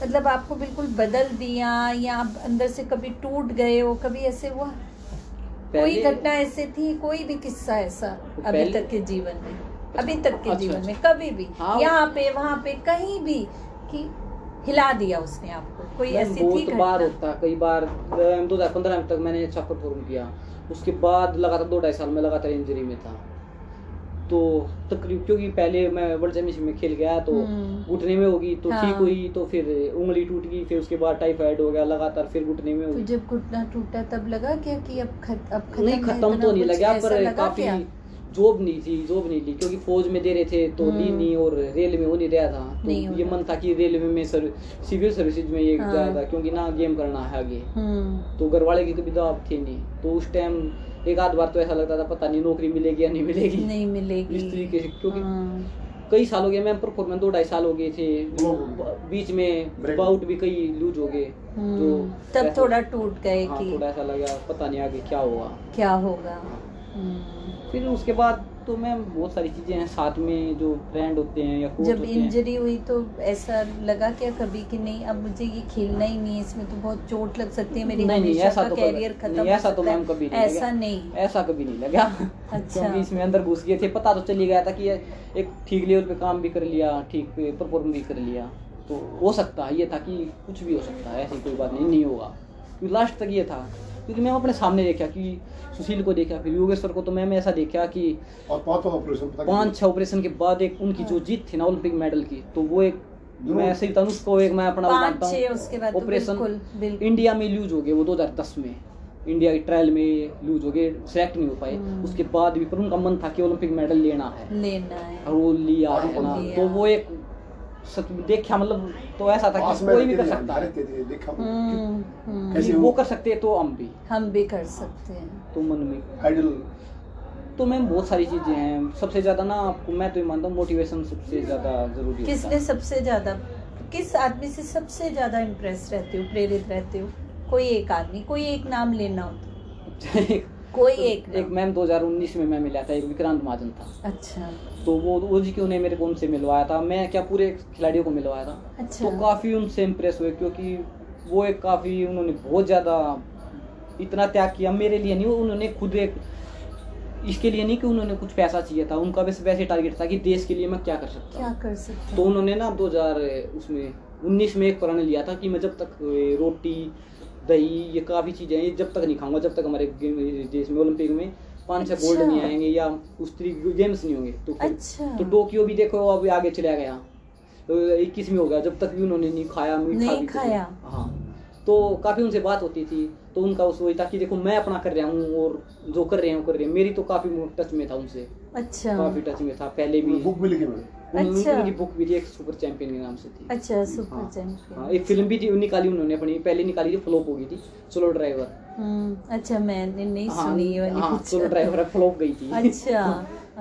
Speaker 2: मतलब आपको बिल्कुल बदल दिया या आप अंदर से कभी टूट गए हो? कभी ऐसे हुआ? कोई घटना ऐसी थी कोई भी किस्सा ऐसा
Speaker 3: तो
Speaker 2: अभी तक के जीवन में अभी तक के
Speaker 3: अच्छा,
Speaker 2: जीवन में
Speaker 3: अच्छा।
Speaker 2: कभी भी
Speaker 3: हाँ।
Speaker 2: यहाँ पे वहाँ पे कहीं भी कि हिला दिया उसने आपको कोई ऐसी थी
Speaker 3: बहुत बार होता कई बार दो हज़ार पंद्रह तक मैंने अच्छा परफॉर्म किया उसके बाद लगातार दो ढाई साल में लगातार इंजरी में था तो तकरीब क्योंकि पहले मैं वर्ल्ड चैंपियनशिप में खेल गया तो
Speaker 2: हम्म।
Speaker 3: घुटने में होगी तो ठीक हाँ। हुई तो फिर उंगली टूट गई फिर उसके बाद टाइफाइड हो गया लगातार फिर घुटने में
Speaker 2: तो
Speaker 3: होगी
Speaker 2: जब घुटना टूटा तब लगा क्या कि अब खत, अब खत्म
Speaker 3: नहीं खत्म तो नहीं लगा पर काफ़ी जॉब नहीं थी जॉब नहीं ली क्योंकि फौज में दे रहे थे तो ली
Speaker 2: हम्म।
Speaker 3: नहीं और रेलवे में हो नहीं रहा था तो ये मन था कि रेलवे में सर सिविल सर्विसेज़ में ये
Speaker 2: हाँ।
Speaker 3: जाया था क्योंकि ना गेम करना है आगे
Speaker 2: हम्म
Speaker 3: तो घर वाले की कभी दबाव थे नहीं तो उस टाइम एक आध बार तो ऐसा लगता था पता नहीं नौकरी मिलेगी या नहीं मिलेगी।
Speaker 2: नहीं मिलेगी।
Speaker 3: इस तरीके से क्योंकि
Speaker 2: हाँ,
Speaker 3: कई साल हो गए मैम परफॉर्मेंस दो ढाई साल हो गए थे। बीच में बाउट भी कई लूज हो गए।
Speaker 2: हम्म, तब थोड़ा टूट गए
Speaker 3: हाँ,
Speaker 2: कि
Speaker 3: थोड़ा ऐसा लगा पता नहीं आगे क्या होगा।
Speaker 2: क्या होगा। हम्म।
Speaker 3: फिर उसके बाद तो मैम बहुत सारी चीज़ें हैं साथ में जो फ्रेंड होते हैं या
Speaker 2: जब इंजरी हुई तो ऐसा लगा क्या कभी कि नहीं अब मुझे ये खेलना ही नहीं है इसमें तो बहुत चोट लग सकती है मेरी
Speaker 3: नहीं, नहीं, ऐसा तो
Speaker 2: कैरियर खत्म
Speaker 3: ऐसा तो मैम कभी नहीं
Speaker 2: ऐसा नहीं।
Speaker 3: ऐसा कभी नहीं लगा।
Speaker 2: अच्छा।
Speaker 3: क्योंकि इसमें अंदर घुस गए थे पता तो चली गया था कि एक ठीक लेवल पे काम भी कर लिया ठीक पे परफॉर्म भी कर लिया। तो हो सकता है ये था कि कुछ भी हो सकता है ऐसी कोई बात नहीं नहीं होगा। लास्ट तक ये था। क्योंकि मैं अपने सामने देखा कि सुशील को देखा फिर योगेश्वर को तो मैम ऐसा देखा कि
Speaker 4: और पाँचों ऑपरेशन
Speaker 3: पाँच छह ऑपरेशन के बाद एक उनकी जो जीत थी ना ओलंपिक मेडल की तो वो एक मैं ऐसे ही तनुष को एक मैं अपना मानता हूँ।
Speaker 2: छह उसके बाद तो
Speaker 3: ऑपरेशन इंडिया में लूज हो गए वो 2010 में। इंडिया की ट्रायल में लूज हो गए सेलेक्ट नहीं हो पाए।
Speaker 2: हम्म।
Speaker 3: उसके बाद भी पर उनका मन था कि ओलंपिक मेडल लेना है।
Speaker 2: लेना है।
Speaker 3: और वो लिया है ना
Speaker 2: लिया।
Speaker 3: तो वो एक सच देखा मतलब तो ऐसा था कि कोई भी कर सकता है।
Speaker 2: हम्म, हम्म,
Speaker 4: कैसे
Speaker 3: वो कर सकते हैं तो हम भी।
Speaker 2: हम भी कर सकते हैं।
Speaker 3: तो मन में।
Speaker 4: आइडल
Speaker 3: तो मैम बहुत सारी चीज़ें हैं। सबसे ज़्यादा ना आपको मैं तो ये मानता हूँ मोटिवेशन सबसे ज़्यादा ज़रूरी होता
Speaker 2: किसने सबसे ज़्यादा? किस आदमी से सबसे ज़्यादा इम्प्रेस रहते हो प्रेरित रहते हो? कोई एक आदमी कोई एक नाम लेना हो तो। कोई एक
Speaker 3: एक। मैम 2019 में मैं मिला था एक विक्रांत महाजन था।
Speaker 2: अच्छा।
Speaker 3: तो वो वो जी क्यों ने मेरे को उनसे मिलवाया था। मैं क्या पूरे खिलाड़ियों को मिलवाया था।
Speaker 2: अच्छा।
Speaker 3: तो काफ़ी उनसे इम्प्रेस हुए क्योंकि वो एक काफ़ी उन्होंने बहुत ज़्यादा इतना त्याग किया मेरे लिए नहीं उन्होंने खुद एक इसके लिए नहीं कि उन्होंने कुछ पैसा चाहिए था। उनका वैसे वैसे टारगेट था कि देश के लिए मैं क्या कर सकता
Speaker 2: क्या कर सकते
Speaker 3: तो उन्होंने ना 2000 उसमें 19 में एक प्रण लिया था कि मैं जब तक रोटी दही ये काफ़ी चीज़ें ये जब तक नहीं खाऊँगा जब तक हमारे देश में ओलंपिक में पाँच छः गोल्ड
Speaker 2: अच्छा।
Speaker 3: नहीं आएँगे या उस तरीके गेम्स नहीं होंगे तो
Speaker 2: अच्छा।
Speaker 3: तो टोक्यो भी देखो अभी आगे चला गया तो इक्कीस में हो गया जब तक भी उन्होंने नहीं खाया मीठा
Speaker 2: नहीं
Speaker 3: भी
Speaker 2: खाया।
Speaker 3: हाँ। तो काफ़ी उनसे बात होती थी तो उनका उस वही था कि देखो मैं अपना कर रहा हूँ और जो कर रहे हैं वो कर रहे हैं। मेरी तो काफ़ी टच में था उनसे।
Speaker 2: अच्छा।
Speaker 3: काफ़ी टच में था पहले भी।
Speaker 4: बुक भी लिखी
Speaker 2: अच्छा।
Speaker 3: उनकी बुक भी थी एक सुपर चैंपियन के नाम से थी।
Speaker 2: अच्छा सुपर
Speaker 3: हाँ, हाँ एक फ़िल्म भी थी निकाली उन्होंने अपनी पहले निकाली थी फ्लॉप हो गई थी स्लो ड्राइवर।
Speaker 2: अच्छा मैंने नहीं
Speaker 3: हाँ
Speaker 2: सुनी ये वाली
Speaker 3: हाँ ड्राइवर फ्लॉप गई थी
Speaker 2: अच्छा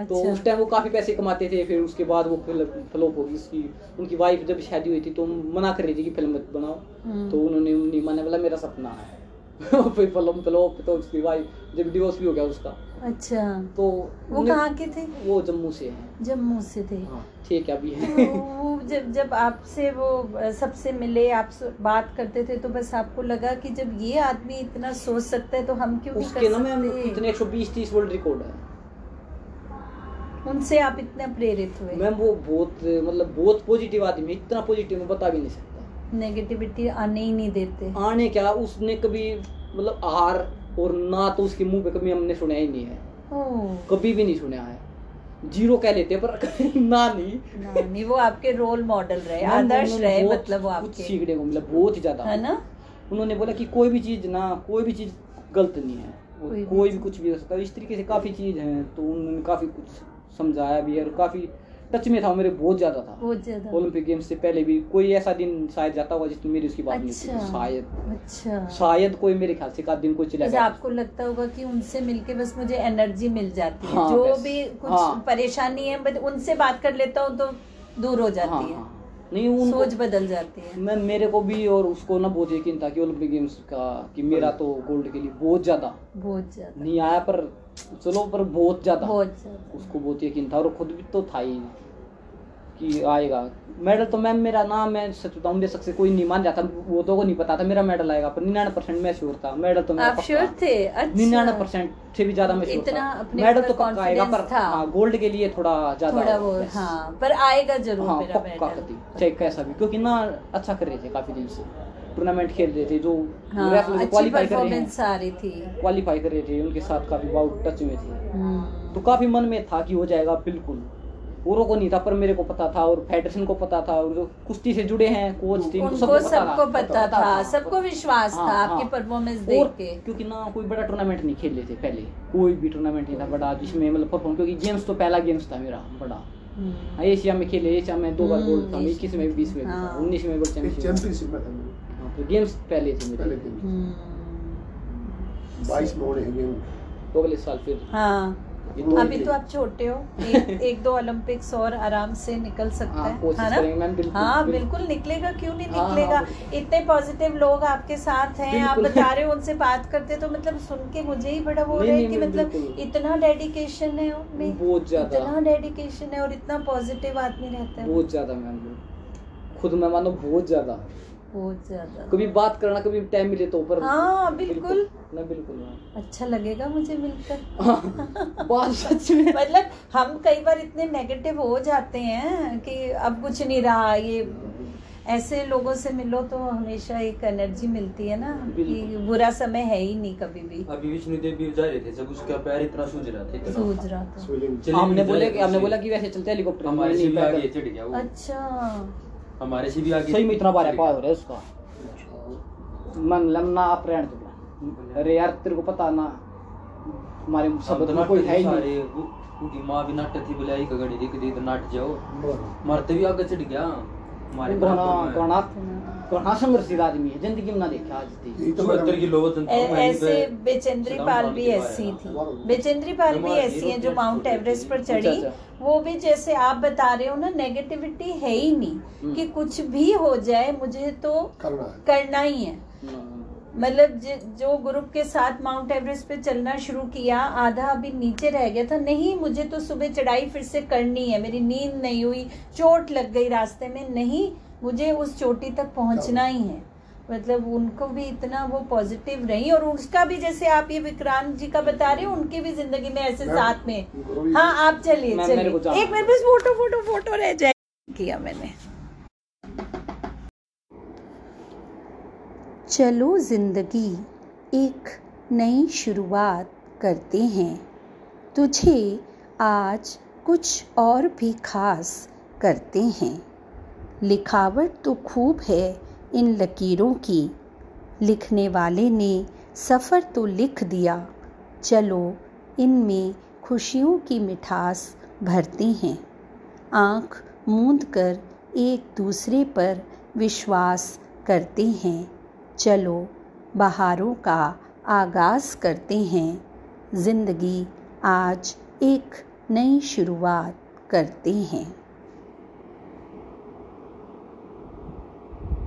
Speaker 3: तो
Speaker 2: अच्छा
Speaker 3: उस टाइम वो काफ़ी पैसे कमाते थे फिर उसके बाद वो फ्लॉप होगी उसकी उनकी वाइफ जब शादी हुई थी तो मना कर रही थी कि फ़िल्म मत बनाओ तो उन्होंने नहीं माना बोला मेरा सपना है फिर फ़िल्म फ्लॉप तो उसकी वाइफ जब डिवोर्स भी हो गया उसका।
Speaker 2: अच्छा।
Speaker 3: तो
Speaker 2: वो कहाँ के थे?
Speaker 3: वो जम्मू से है।
Speaker 2: जम्मू से थे।
Speaker 3: हाँ ठीक है अभी
Speaker 2: तो
Speaker 3: है
Speaker 2: वो जब जब आपसे वो सबसे मिले आपसे बात करते थे तो बस आपको लगा कि जब ये आदमी इतना सोच सकता है तो हम क्यों
Speaker 3: उसके ना
Speaker 2: कर
Speaker 3: मैम
Speaker 2: सकते?
Speaker 3: इतने 120 30 वर्ल्ड रिकॉर्ड है।
Speaker 2: उनसे आप इतना प्रेरित हुए?
Speaker 3: मैम वो बहुत मतलब बहुत पॉजिटिव आदमी है इतना पॉजिटिव मैं बता भी नहीं सकता।
Speaker 2: नेगेटिविटी आने ही नहीं देते।
Speaker 3: आने क्या? उसने कभी मतलब हार और ना तो उसके मुँह पे कभी हमने सुना ही नहीं है। कभी भी नहीं सुना है। ज़ीरो कह लेते हैं पर ना नहीं।
Speaker 2: ना, नहीं वो आपके रोल मॉडल रहे आदर्श रहे मतलब वो आपके।
Speaker 3: सीखने को मिला बहुत ही ज़्यादा।
Speaker 2: है ना?
Speaker 3: उन्होंने बोला कि कोई भी चीज़ ना कोई भी चीज़ गलत नहीं है।
Speaker 2: कोई भी
Speaker 3: कोई भी कुछ भी हो सकता है। इस तरीके से काफ़ी चीज़ है तो उन्होंने काफ़ी कुछ समझाया भी है और काफ़ी टच में था मेरे बहुत ज़्यादा था।
Speaker 2: बहुत ज़्यादा।
Speaker 3: ओलंपिक गेम्स से पहले भी कोई ऐसा दिन शायद जाता होगा जिसमें मेरी उसकी बात नहीं
Speaker 2: अच्छा।
Speaker 3: होती शायद।
Speaker 2: अच्छा।
Speaker 3: शायद कोई मेरे ख्याल से का दिन कोई चला गया
Speaker 2: आपको लगता होगा कि उनसे मिलके बस मुझे एनर्जी मिल जाती है।
Speaker 3: हाँ,
Speaker 2: जो भी कुछ
Speaker 3: हाँ।
Speaker 2: परेशानी है बट उनसे बात कर लेता हूँ तो दूर हो
Speaker 3: हाँ
Speaker 2: जाती है
Speaker 3: हाँ। नहीं उनको
Speaker 2: सोच बदल जाती है।
Speaker 3: मैं मेरे को भी और उसको ना बहुत यकीन था कि ओलंपिक गेम्स का कि मेरा तो गोल्ड के लिए बहुत ज़्यादा
Speaker 2: बहुत ज़्यादा।
Speaker 3: नहीं आया पर चलो पर बहुत ज़्यादा। उसको बहुत यकीन था और खुद भी तो था ही कि आएगा। मेडल तो मैम मेरा नाम मैं सच बताऊँ मेरे सबसे कोई नहीं मान जाता वो तो को नहीं पता था मेरा मेडल आएगा पर निन्यानवे परसेंट मैं श्योर था। मेडल तो मेरा
Speaker 2: श्योर थे।
Speaker 3: निन्यानवे
Speaker 2: अच्छा।
Speaker 3: परसेंट से भी ज़्यादा मैं श्योर था। मेडल तो पक्का आएगा पर हाँ गोल्ड के लिए थोड़ा ज़्यादा
Speaker 2: थोड़ा वो
Speaker 3: बस।
Speaker 2: हाँ पर आएगा ज़रूर
Speaker 3: हाँ पक्का चाहे कैसा भी क्योंकि ना अच्छा कर रहे थे काफ़ी दिन से। टूर्नामेंट खेल रहे थे जो
Speaker 2: हाँ
Speaker 3: क्वालिफाई कर रहे हैं।
Speaker 2: आ रही थी।
Speaker 3: क्वालिफाई कर रहे थे उनके साथ काफ़ी बहुत टच में थे।
Speaker 2: हम्म,
Speaker 3: तो काफ़ी मन में था कि हो जाएगा बिल्कुल। औरों को नहीं था पर मेरे को पता था और फेडरेशन को पता था और जो कुश्ती से जुड़े हैं कोच टीम
Speaker 2: उनको सबको पता पता था था। सबको विश्वास
Speaker 3: हाँ,
Speaker 2: था
Speaker 3: हाँ।
Speaker 2: आपकी परफॉर्मेंस देख के।
Speaker 3: क्योंकि ना कोई बड़ा टूर्नामेंट नहीं खेले थे पहले। कोई भी टूर्नामेंट नहीं था बड़ा जिसमें मतलब परफॉर्म क्योंकि गेम्स तो पहला गेम्स था मेरा बड़ा।
Speaker 2: हम्म,
Speaker 3: हाँ, एशिया में खेले एशिया में दो बार
Speaker 2: हम्म,
Speaker 3: गोल्ड था इक्कीस में बीस में
Speaker 2: हाँ।
Speaker 3: उन्नीस में वर्ल्ड चैंपियनशिप
Speaker 4: में था।
Speaker 3: हाँ, तो गेम्स पहले थे
Speaker 4: पहले
Speaker 3: मेरे
Speaker 2: हम्म,
Speaker 4: बाईस में होने गेम
Speaker 3: तो अगले साल फिर।
Speaker 2: हाँ। अभी तो आप छोटे हो। एक, एक दो ओलंपिक्स और आराम से निकल सकता
Speaker 3: हाँ,
Speaker 2: है है ना?
Speaker 3: बिल्कुल,
Speaker 2: हाँ
Speaker 3: बिल्कुल।
Speaker 2: बिल्कुल निकलेगा क्यों नहीं
Speaker 3: हाँ, हाँ,
Speaker 2: निकलेगा? इतने पॉजिटिव लोग आपके साथ हैं आप बता रहे हो उनसे बात करते तो मतलब सुन के मुझे ही बड़ा वो हो रहा है कि मतलब इतना डेडिकेशन है उनमें।
Speaker 3: बहुत ज़्यादा।
Speaker 2: इतना डेडिकेशन है और इतना पॉजिटिव आदमी रहता है।
Speaker 3: बहुत ज़्यादा मैम खुद मैं मानो बहुत ज़्यादा।
Speaker 2: बहुत ज़्यादा।
Speaker 3: कभी बात करना कभी टाइम मिले तो पर
Speaker 2: हाँ, बिल्कुल।
Speaker 3: ना बिल्कुल
Speaker 2: अच्छा लगेगा मुझे मिलकर।
Speaker 3: हाँ, बात सच में।
Speaker 2: मतलब हम कई बार इतने नेगेटिव हो जाते हैं कि अब कुछ नहीं रहा। ये ऐसे लोगों से मिलो तो हमेशा एक एनर्जी मिलती है ना कि बुरा समय है ही नहीं कभी भी।
Speaker 6: अभी विष्णु देव भी जा रहे थे जब उसका पैर इतना सूज रहा था।
Speaker 2: सूझ रहा था।
Speaker 3: हमने बोले कि हमने बोला कि वैसे चलते हेलीकॉप्टर
Speaker 6: हमारे से
Speaker 3: नहीं
Speaker 6: भी
Speaker 3: पैदल।
Speaker 6: आगे चढ़ गया
Speaker 2: अच्छा।
Speaker 6: हमारे से भी आगे
Speaker 3: सही में इतना बारे
Speaker 6: पास
Speaker 3: हो रहा है उसका। मन लमना आप रहने दो अरे यार तेरे को पता ना हमारे
Speaker 6: शब्द
Speaker 3: सब
Speaker 6: तो
Speaker 3: में कोई है ही नहीं।
Speaker 6: वो- उनकी माँ भी नाटक थी बुलाई कगड़ी दी तो नाट जाओ। मरते भी आगे चढ़ गया हमारे
Speaker 3: गणा
Speaker 6: बराबर
Speaker 3: गणा गणा आदमी है ज़िंदगी में ना देखा आज तक
Speaker 4: तो
Speaker 6: वहीं
Speaker 2: ऐसे बेचेंद्री पाल भी ऐसी थी। बेचेंद्री पाल भी ऐसी हैं जो माउंट एवरेस्ट पर
Speaker 3: अच्छा,
Speaker 2: चढ़ी।
Speaker 3: अच्छा।
Speaker 2: वो भी जैसे आप बता रहे हो ना नेगेटिविटी है ही नहीं
Speaker 3: हम्म।
Speaker 2: कि कुछ भी हो जाए मुझे तो
Speaker 4: करना ही।
Speaker 2: है मतलब जो ग्रुप के साथ माउंट एवरेस्ट पे चलना शुरू किया आधा अभी नीचे रह गया था नहीं मुझे तो सुबह चढ़ाई फिर से करनी है मेरी नींद नहीं हुई चोट लग गई रास्ते में नहीं मुझे उस चोटी तक पहुँचना ही। है मतलब उनको भी इतना वो पॉजिटिव रही और उसका भी जैसे आप ये विक्रांत जी का बता रहे हो उनकी भी ज़िंदगी में ऐसे साथ में। हाँ आप चलिए
Speaker 3: मैम, मेरे को
Speaker 2: चलिए एक मेरे पास फ़ोटो फ़ोटो फ़ोटो रह जाए। किया मैंने।
Speaker 1: चलो ज़िंदगी एक नई शुरुआत करते हैं। तुझे आज कुछ और भी खास करते हैं। लिखावट तो खूब है इन लकीरों की। लिखने वाले ने सफ़र तो लिख दिया। चलो, इनमें खुशियों की मिठास भरते हैं। आँख मूंद कर एक दूसरे पर विश्वास करते हैं। चलो, बहारों का आगाज़ करते हैं। ज़िंदगी आज एक नई शुरुआत करते हैं।